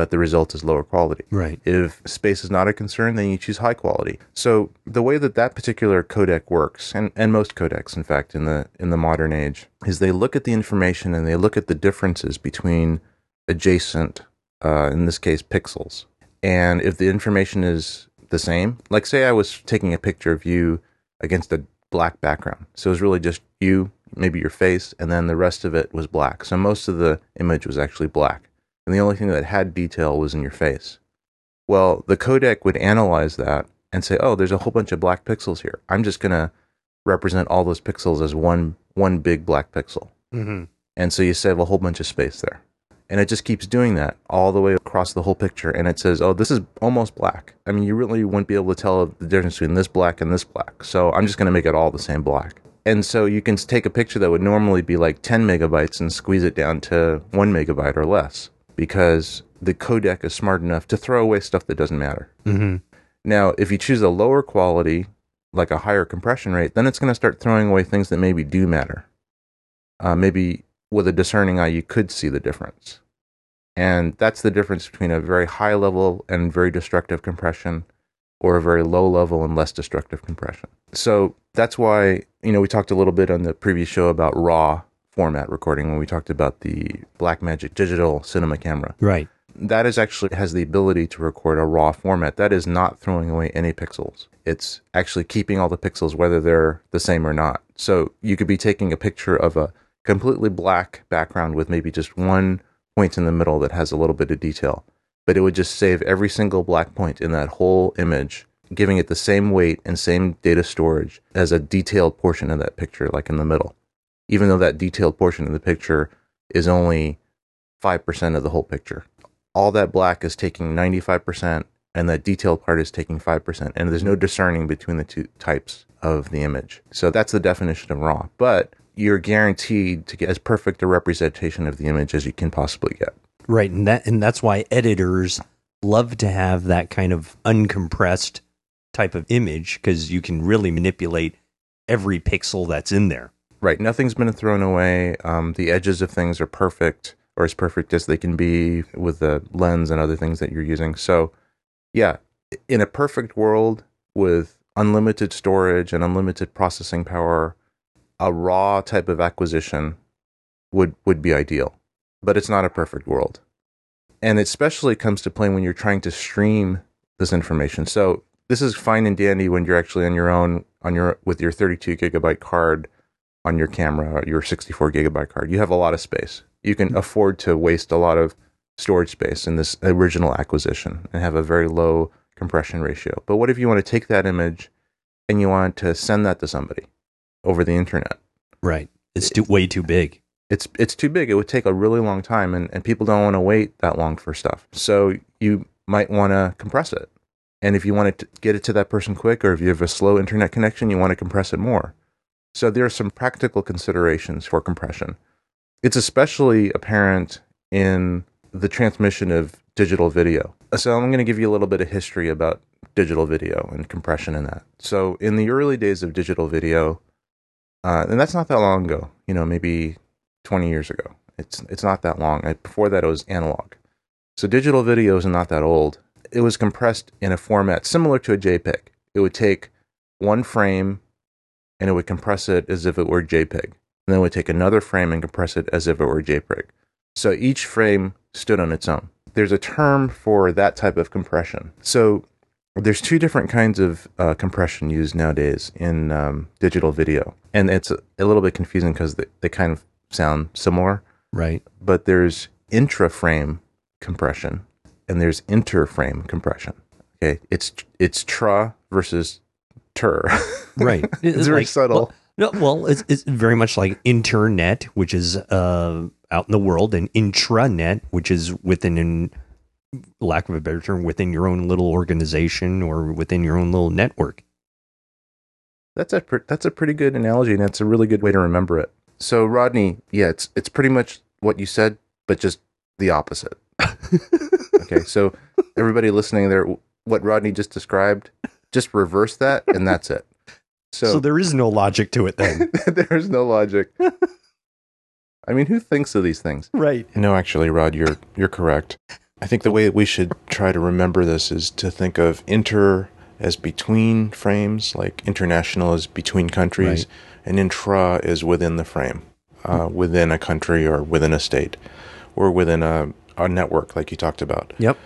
but the result is lower quality. Right. If space is not a concern, then you choose high quality. So the way that that particular codec works, and, and most codecs, in fact, in the in the modern age, is they look at the information and they look at the differences between adjacent, uh, in this case, pixels. And if the information is the same, like say I was taking a picture of you against a black background, so it was really just you, maybe your face, and then the rest of it was black. So most of the image was actually black and the only thing that had detail was in your face. Well, the codec would analyze that and say, "Oh, there's a whole bunch of black pixels here. I'm just going to represent all those pixels as one one big black pixel." Mm-hmm. And so you save a whole bunch of space there. And it just keeps doing that all the way across the whole picture and it says, "Oh, this is almost black." I mean, you really wouldn't be able to tell the difference between this black and this black. So, I'm just going to make it all the same black. And so you can take a picture that would normally be like 10 megabytes and squeeze it down to 1 megabyte or less because the codec is smart enough to throw away stuff that doesn't matter. Mm-hmm. Now, if you choose a lower quality, like a higher compression rate, then it's going to start throwing away things that maybe do matter. Uh, maybe with a discerning eye, you could see the difference. And that's the difference between a very high level and very destructive compression or a very low level and less destructive compression. So that's why, you know, we talked a little bit on the previous show about raw format recording when we talked about the Blackmagic digital cinema camera Right. that is actually has the ability to record a raw format. That is not throwing away any pixels. It's actually keeping all the pixels whether they're the same or not. So you could be taking a picture of a completely black background with maybe just one point in the middle that has a little bit of detail, but it would just save every single black point in that whole image, giving it the same weight and same data storage as a detailed portion of that picture, like in the middle. Even though that detailed portion of the picture is only 5% of the whole picture. All that black is taking 95% and that detailed part is taking 5% and there's no discerning between the two types of the image. So that's the definition of raw. But you're guaranteed to get as perfect a representation of the image as you can possibly get. Right. And that and that's why editors love to have that kind of uncompressed type of image because you can really manipulate every pixel that's in there. Right nothing's been thrown away um, the edges of things are perfect or as perfect as they can be with the lens and other things that you're using. So yeah in a perfect world with unlimited storage and unlimited processing power a raw type of acquisition would would be ideal. But it's not a perfect world. And it especially comes to play when you're trying to stream this information. So this is fine and dandy when you're actually on your own on your with your 32 gigabyte card on your camera your 64 gigabyte card you have a lot of space you can afford to waste a lot of storage space in this original acquisition and have a very low compression ratio but what if you want to take that image and you want to send that to somebody over the internet Right. It's too, way too big. it's it's too big. It would take a really long time, and, and people don't want to wait that long for stuff. So you might want to compress it. And if you want to get it to that person quick, or if you have a slow internet connection, you want to compress it more. So there are some practical considerations for compression. It's especially apparent in the transmission of digital video. So I'm going to give you a little bit of history about digital video and compression in that. So in the early days of digital video, uh, and that's not that long ago, you know, maybe 20 years ago. It's it's not that long. Before that, it was analog. So digital video is not that old. It was compressed in a format similar to a JPEG. It would take one frame and it would compress it as if it were JPEG. And then it would take another frame and compress it as if it were JPEG. So each frame stood on its own. There's a term for that type of compression. So there's two different kinds of uh, compression used nowadays in um, digital video, and it's a, a little bit confusing because they, they kind of sound similar. Right. But there's intra-frame compression, and there's inter-frame compression. Okay, it's it's tra versus ter. Right. it's very like- subtle. Well, no, well, it's, it's very much like internet, which is uh, out in the world, and intranet, which is within, in lack of a better term, within your own little organization or within your own little network. That's a that's a pretty good analogy, and it's a really good way to remember it. So, Rodney, yeah, it's it's pretty much what you said, but just the opposite. okay, so everybody listening there, what Rodney just described Just reverse that, and that's it. So, So, there is no logic to it then. there's no logic. I mean, who thinks of these things? right. No, actually, Rod, you're you're correct. I think the way we should try to remember this is to think of inter as between frames, like international is between countries, Right. and intra is within the frame, uh, within a country or within a state, or within a, a network, like you talked about. Yep.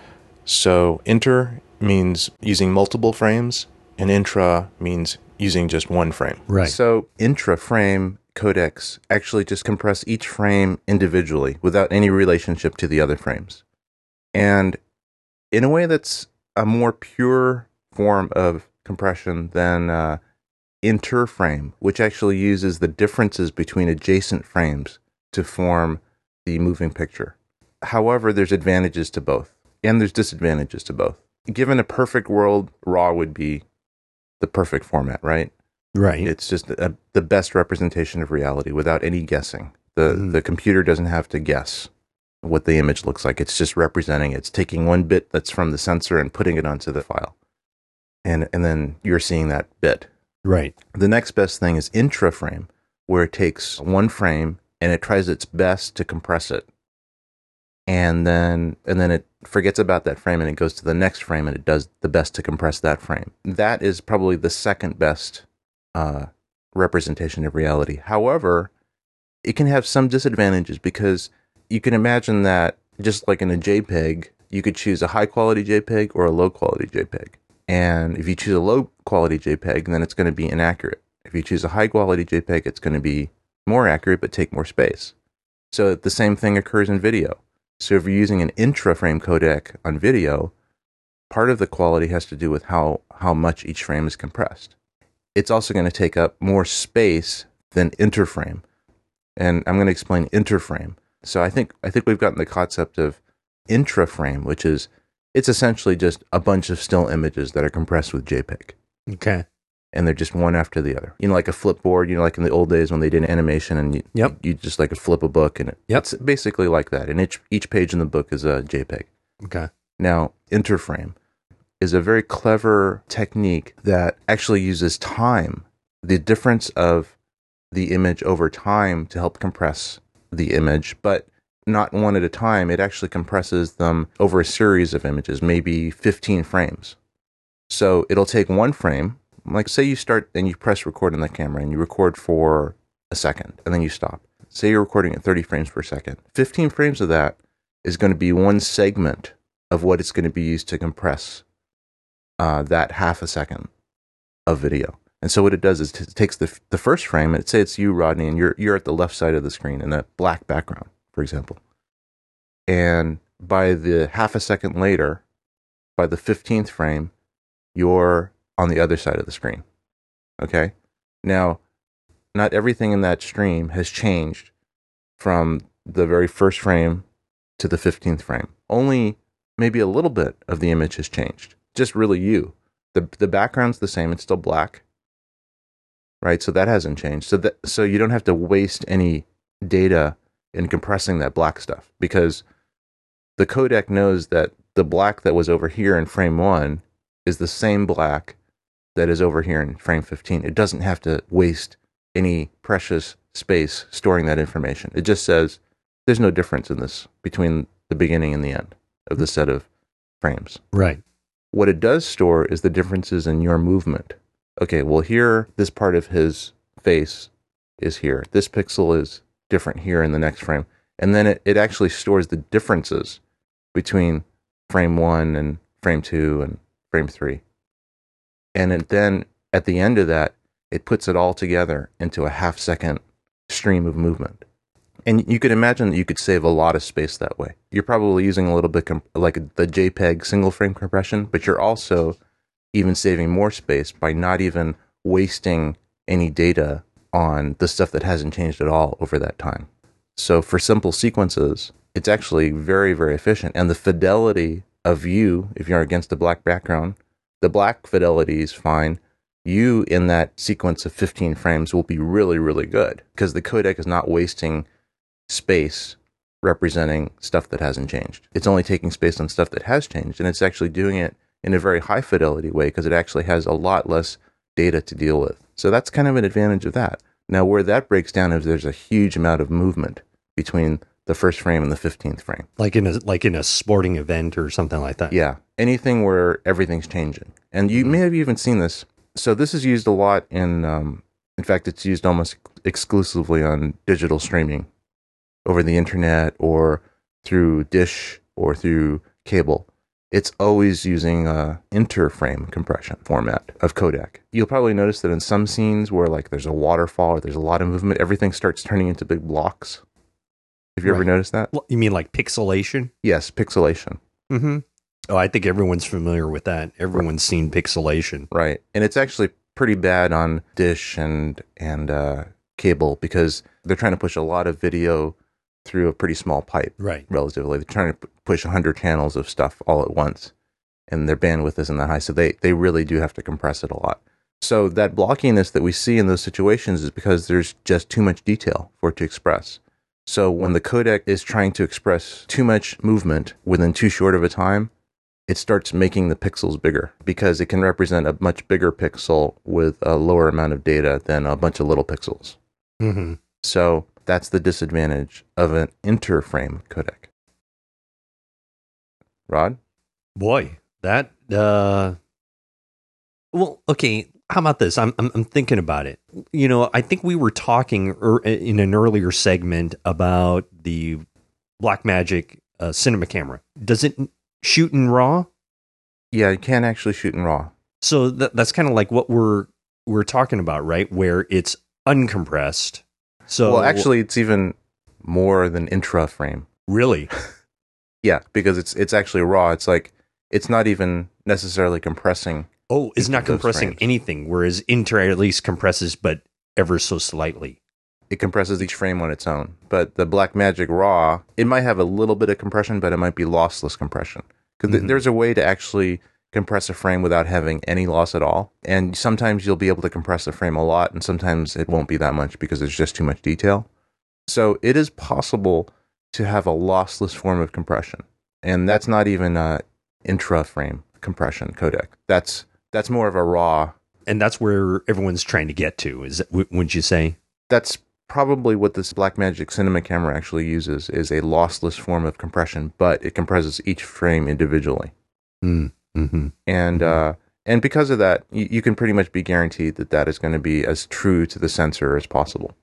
So inter means using multiple frames, and intra means using just one frame. Right. So intra frame codecs actually just compress each frame individually without any relationship to the other frames. And in a way that's a more pure form of compression than uh, interframe, which actually uses the differences between adjacent frames to form the moving picture. However, there's advantages to both, and there's disadvantages to both. Given a perfect world, RAW would be the perfect format, right? Right. It's just a, the best representation of reality without any guessing. The Mhm. the computer doesn't have to guess what the image looks like. It's just representing. it. It's taking one bit that's from the sensor and putting it onto the file, and and then you're seeing that bit. right. The next best thing is intraframe, where it takes one frame and it tries its best to compress it. And then and then it forgets about that frame and it goes to the next frame and it does the best to compress that frame. That is probably the second best uh, representation of reality. However, it can have some disadvantages because you can imagine that just like in a JPEG, you could choose a high quality JPEG or a low quality JPEG. And if you choose a low quality JPEG, then it's going to be inaccurate. If you choose a high quality JPEG, it's going to be more accurate but take more space. So the same thing occurs in video. So if you're using an intra-frame codec on video, part of the quality has to do with how, how much each frame is compressed. It's also going to take up more space than interframe. And I'm going to explain interframe. So I think I think we've gotten the concept of intraframe, which is it's essentially just a bunch of still images that are compressed with JPEG Okay. And they're just one after the other. You know, like a flipboard. You know, like in the old days when they did animation, and you, Yep. you just like flip a book, and it, Yep. it's basically like that. And each each page in the book is a JPEG. Okay. Now, interframe is a very clever technique that actually uses time, the difference of the image over time to help compress the image, but not one at a time. It actually compresses them over a series of images, maybe 15 frames. So it'll take one frame, like say you start and you press record on the camera and you record for a second and then you stop. Say you're recording at 30 frames per second. 15 frames of that is going to be one segment of what it's going to be used to compress uh, that half a second of video. And so what it does is it takes the the first frame and say it's you, Rodney, and you're you're at the left side of the screen in a black background, for example. And by the half a second later, by the fifteenth frame, you're on the other side of the screen. Okay. Now, not everything in that stream has changed from the very first frame to the 15th frame. Only maybe a little bit of the image has changed. Just really you. The the background's the same, it's still black. Right? So that hasn't changed. So that so you don't have to waste any data in compressing that black stuff because the codec knows that the black that was over here in frame 1 is the same black that is over here in frame 15. It doesn't have to waste any precious space storing that information. It just says there's no difference in this between the beginning and the end of the set of frames. Right. What it does store is the differences in your movement. Okay, well, here, this part of his face is here. This pixel is different here in the next frame. And then it, it actually stores the differences between frame one and frame two and frame three. And it then at the end of that, it puts it all together into a half second stream of movement. And you could imagine that you could save a lot of space that way. You're probably using a little bit comp- like the JPEG single frame compression, but you're also even saving more space by not even wasting any data on the stuff that hasn't changed at all over that time. So for simple sequences, it's actually very, very efficient. And the fidelity of you, if you're against a black background, the black fidelity is fine. You in that sequence of 15 frames will be really, really good because the codec is not wasting space representing stuff that hasn't changed. It's only taking space on stuff that has changed, and it's actually doing it in a very high fidelity way because it actually has a lot less data to deal with. So that's kind of an advantage of that. Now, where that breaks down is there's a huge amount of movement between the first frame and the 15th frame. Like in a like in a sporting event or something like that. Yeah, anything where everything's changing. And you may have even seen this. So this is used a lot in um, in fact it's used almost exclusively on digital streaming over the internet or through dish or through cable it's always using a interframe compression format of codec. You'll probably notice that in some scenes where like there's a waterfall or there's a lot of movement, everything starts turning into big blocks. Have you ever noticed that? Well, you mean like pixelation? Yes, pixelation. Mm-hmm. Oh, I think everyone's familiar with that. Everyone's seen pixelation. Right. And it's actually pretty bad on dish and and uh, cable because they're trying to push a lot of video through a pretty small pipe Right. relatively. They're trying to p- push 100 channels of stuff all at once, and their bandwidth isn't that high, so they they really do have to compress it a lot. So that blockiness that we see in those situations is because there's just too much detail for it to express. So when the codec is trying to express too much movement within too short of a time, it starts making the pixels bigger because it can represent a much bigger pixel with a lower amount of data than a bunch of little pixels. Mm-hmm. So that's the disadvantage of an interframe codec. Rod? Boy, that uh well, okay, how about this? I'm, I'm I'm thinking about it. You know, I think we were talking er, in an earlier segment about the Blackmagic uh, cinema camera. Does it shoot in RAW? Yeah, you can actually shoot in RAW. So that, that's kind of like what we're we're talking about, right? Where it's uncompressed. So well, actually, it's even more than intra frame. really, Yeah, because it's it's actually raw. It's like it's not even necessarily compressing. Oh, it's not compressing frames. anything. Whereas Inter at least compresses, but ever so slightly. It compresses each frame on its own. But the Blackmagic RAW, it might have a little bit of compression, but it might be lossless compression. Because Mhm. there's a way to actually compress a frame without having any loss at all. And sometimes you'll be able to compress a frame a lot, and sometimes it won't be that much because there's just too much detail. So it is possible to have a lossless form of compression. And that's not even a intra frame compression codec. That's that's more of a raw And that's where everyone's trying to get to. Is wouldn't you say? that's probably what this Blackmagic cinema camera actually uses is a lossless form of compression, but it compresses each frame individually. Mm-hmm. And uh, and because of that, you, you can pretty much be guaranteed that that is going to be as true to the sensor as possible.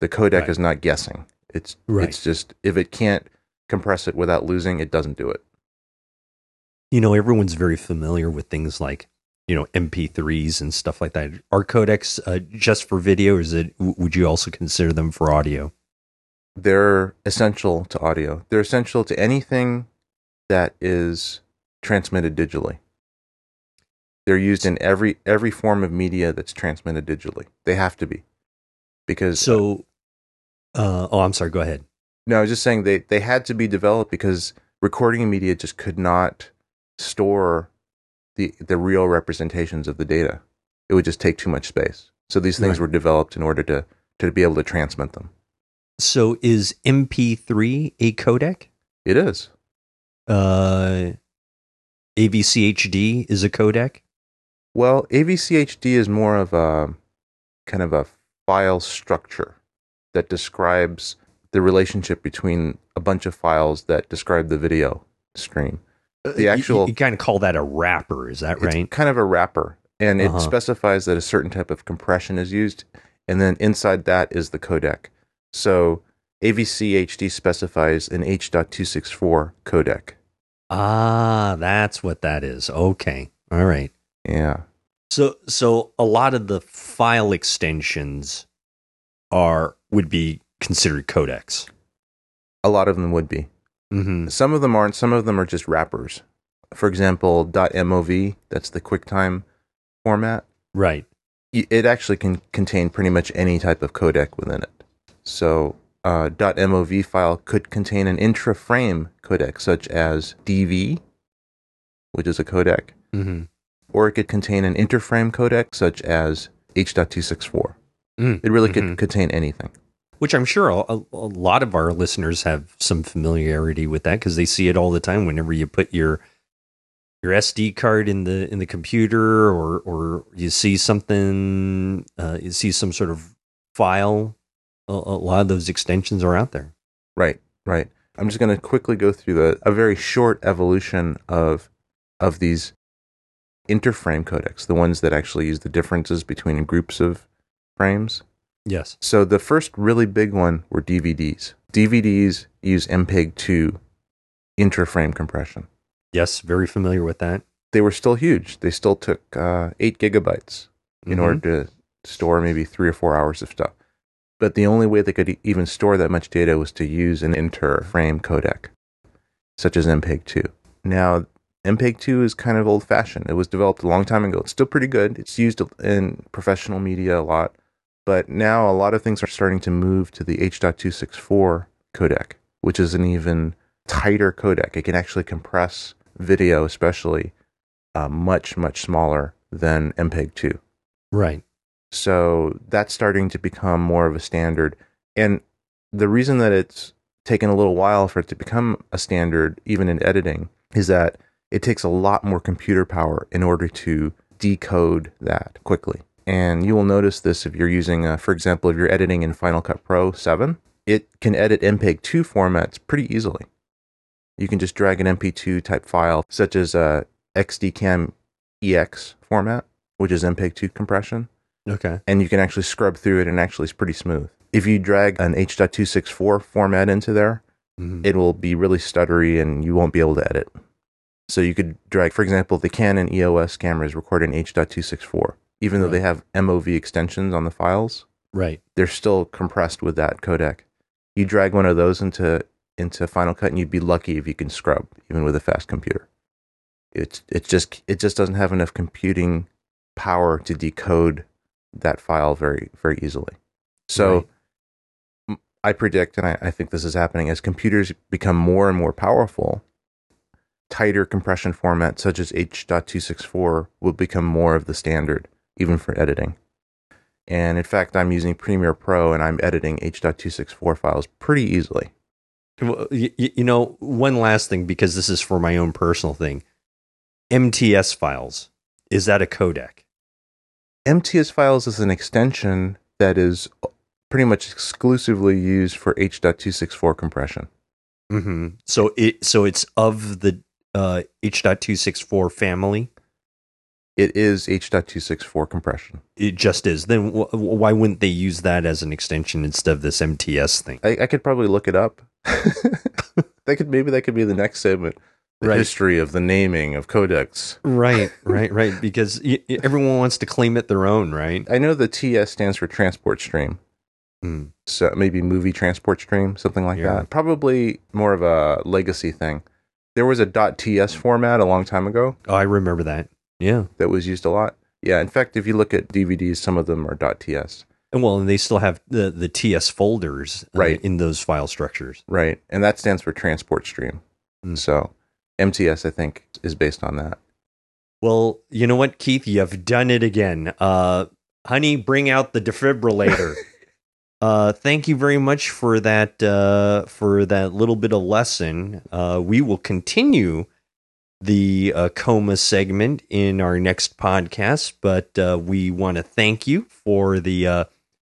The codec Right. is not guessing. It's Right. it's just if it can't compress it without losing, it doesn't do it. You know, everyone's very familiar with things like you know MP3s and stuff like that. Are codecs uh, just for video, or is it? Would you also consider them for audio? They're essential to audio. They're essential to anything that is transmitted digitally. They're used in every every form of media that's transmitted digitally. They have to be. Because So, uh, oh, I'm sorry. Go ahead. no, I was just saying they they had to be developed because recording media just could not store the the real representations of the data. It would just take too much space. So these things Right. were developed in order to to be able to transmit them. So, is MP3 a codec? It is. Uh, AVCHD is a codec. Well, AVCHD is more of a kind of a file structure that describes the relationship between a bunch of files that describe the video stream. The actual- you, you kind of call that a wrapper. Is that right? It's kind of a wrapper, and it Uh-huh. specifies that a certain type of compression is used, and then inside that is the codec. So AVCHD specifies an H.264 codec. Ah, that's what that is. Okay. All right. Yeah. So so a lot of the file extensions are would be considered codecs. A lot of them would be. Mm-hmm. Some of them aren't. Some of them are just wrappers. For example, .mov, that's the QuickTime format. Right. It actually can contain pretty much any type of codec within it. So, uh, .mov file could contain an intra-frame codec, such as DV, which is a codec, Mm-hmm. or it could contain an interframe codec, such as H.264. Mm, It really could mhm. contain anything. Which I'm sure a, a lot of our listeners have some familiarity with that because they see it all the time whenever you put your your SD card in the in the computer, or or you see something, uh, you see some sort of file. A, a lot of those extensions are out there. Right, right. I'm just going to quickly go through the a very short evolution of of these interframe codecs, the ones that actually use the differences between groups of frames. Yes. So the first really big one were DVDs. DVDs use MPEG-2 intraframe compression. Yes, very familiar with that. They were still huge. They still took uh, eight gigabytes in Mhm. order to store maybe three or four hours of stuff. But the only way they could e- even store that much data was to use an interframe codec, such as MPEG-2. Now, MPEG-2 is kind of old-fashioned. It was developed a long time ago. It's still pretty good. It's used in professional media a lot. But now a lot of things are starting to move to the H.264 codec, which is an even tighter codec. It can actually compress video, especially, uh, much, much smaller than MPEG-2. Right. So that's starting to become more of a standard. And the reason that it's taken a little while for it to become a standard, even in editing, is that it takes a lot more computer power in order to decode that quickly. And you will notice this if you're using, uh, for example, if you're editing in Final Cut Pro 7, it can edit MPEG-2 formats pretty easily. You can just drag an MP2 type file, such as a XDCAM EX format, which is MPEG-2 compression Okay. and you can actually scrub through it and actually it's pretty smooth. If you drag an H.264 format into there, Mhm. it will be really stuttery and you won't be able to edit. So you could drag, for example, the Canon EOS cameras record in H.264. Even though they have MOV extensions on the files, Right. they're still compressed with that codec. You drag one of those into into Final Cut and you'd be lucky if you can scrub even with a fast computer. It's it's just it just doesn't have enough computing power to decode that file very very easily. So Right. I predict, and I, I think this is happening as computers become more and more powerful. Tighter compression formats such as H.264 will become more of the standard, even for editing. And in fact, I'm using Premiere Pro and I'm editing H.264 files pretty easily. Well, you, you know, one last thing because this is for my own personal thing. MTS files is that a codec? MTS files is an extension that is pretty much exclusively used for H.264 compression. Mm-hmm. So it so it's of the uh, H.264 family. It is H.264 compression. It just is. Then wh- why wouldn't they use that as an extension instead of this MTS thing? I, I could probably look it up. that could maybe that could be the next segment. The Right. history of the naming of codecs. Right, right, right. Because y- everyone wants to claim it their own, right? I know the TS stands for transport stream. Hmm. So maybe movie transport stream, something like Yeah. that. Probably more of a legacy thing. There was a .ts format a long time ago Oh, I remember that. Yeah. that was used a lot. Yeah, in fact, if you look at DVDs, some of them are .ts. And well, and they still have the the TS folders uh, Right. in those file structures. Right, and that stands for transport stream. Mm. So MTS, I think, is based on that. Well, you know what, Keith, you've done it again. Uh, honey, bring out the defibrillator. uh, thank you very much for that. Uh, for that little bit of lesson. Uh, we will continue the uh, coma segment in our next podcast, but uh, we want to thank you for the uh,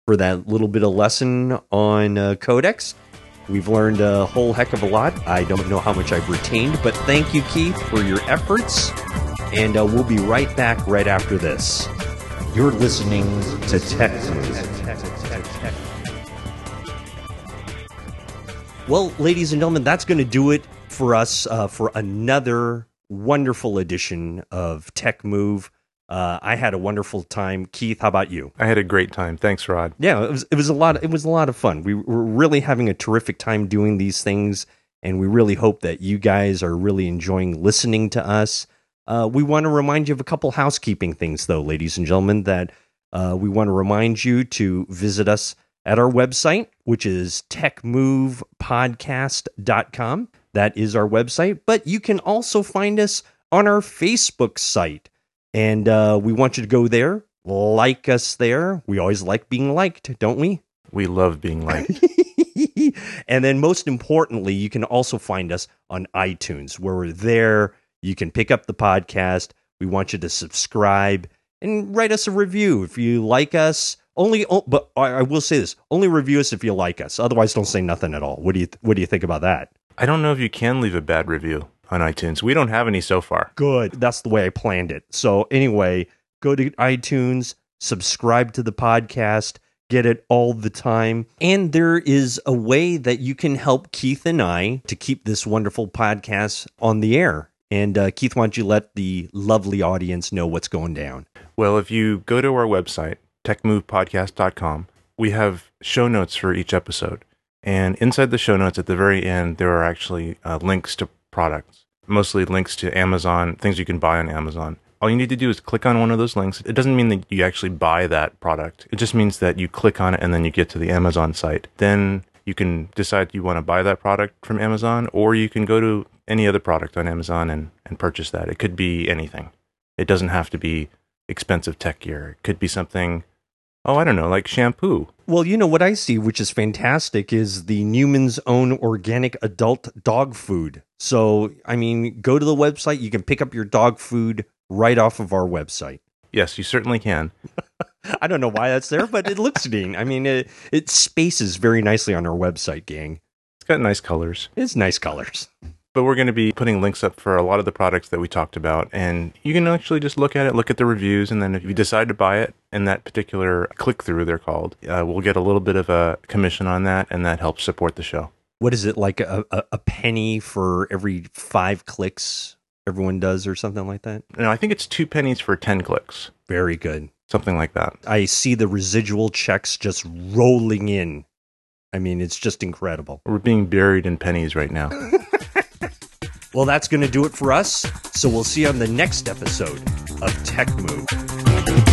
for that little bit of lesson on uh, codecs. We've learned a whole heck of a lot. I don't know how much I've retained, but thank you, Keith, for your efforts. And uh, we'll be right back right after this. You're listening to Tech Well, ladies and gentlemen, that's going to do it for us uh, for another wonderful edition of Tech Move. Uh, I had a wonderful time. Keith, how about you? I had a great time. Thanks, Rod. yeah, it was it was a lot. It was a lot of fun. We were really having a terrific time doing these things, and we really hope that you guys are really enjoying listening to us. Uh, we want to remind you of a couple housekeeping things, though, ladies and gentlemen. That uh, we want to remind you to visit us at our website, which is techmovepodcast.com. That is our website, but you can also find us on our Facebook site. And uh, we want you to go there, like us there. We always like being liked, don't we? We love being liked. and then, most importantly, you can also find us on iTunes, where we're there. you can pick up the podcast. We want you to subscribe and write us a review if you like us. Only, oh, but I I will say this: only review us if you like us. Otherwise, don't say nothing at all. What do you What do you think about that? I don't know if you can leave a bad review on iTunes. We don't have any so far. Good. That's the way I planned it. So anyway, go to iTunes, subscribe to the podcast, get it all the time. And there is a way that you can help Keith and I to keep this wonderful podcast on the air. And uh, Keith, why don't you let the lovely audience know what's going down? Well, if you go to our website, techmovepodcast.com, we have show notes for each episode. And inside the show notes at the very end, there are actually uh, links to products, mostly links to Amazon, things you can buy on Amazon. All you need to do is click on one of those links. It doesn't mean that you actually buy that product. It just means that you click on it and then you get to the Amazon site. Then you can decide you want to buy that product from Amazon or you can go to any other product on Amazon and, and purchase that. It could be anything. It doesn't have to be expensive tech gear. It could be something, oh, I don't know, like shampoo. Well, you know what I see, which is fantastic, is the Newman's own organic adult dog food. So, I mean, go to the website. You can pick up your dog food right off of our website. Yes, you certainly can. I don't know why that's there, but it looks neat. I mean, it, it spaces very nicely on our website, gang. It's got nice colors. It's nice colors. But we're going to be putting links up for a lot of the products that we talked about. And you can actually just look at it, look at the reviews, and then if you decide to buy it in that particular click through, they're called, uh, we'll get a little bit of a commission on that, and that helps support the show. What is it, like a, a, a penny for every five clicks everyone does, or something like that? No, I think it's two pennies for 10 clicks, Very good. something like that. I see the residual checks just rolling in. I mean, it's just incredible. We're being buried in pennies right now. Well, that's going to do it for us. So we'll see you on the next episode of Tech Move.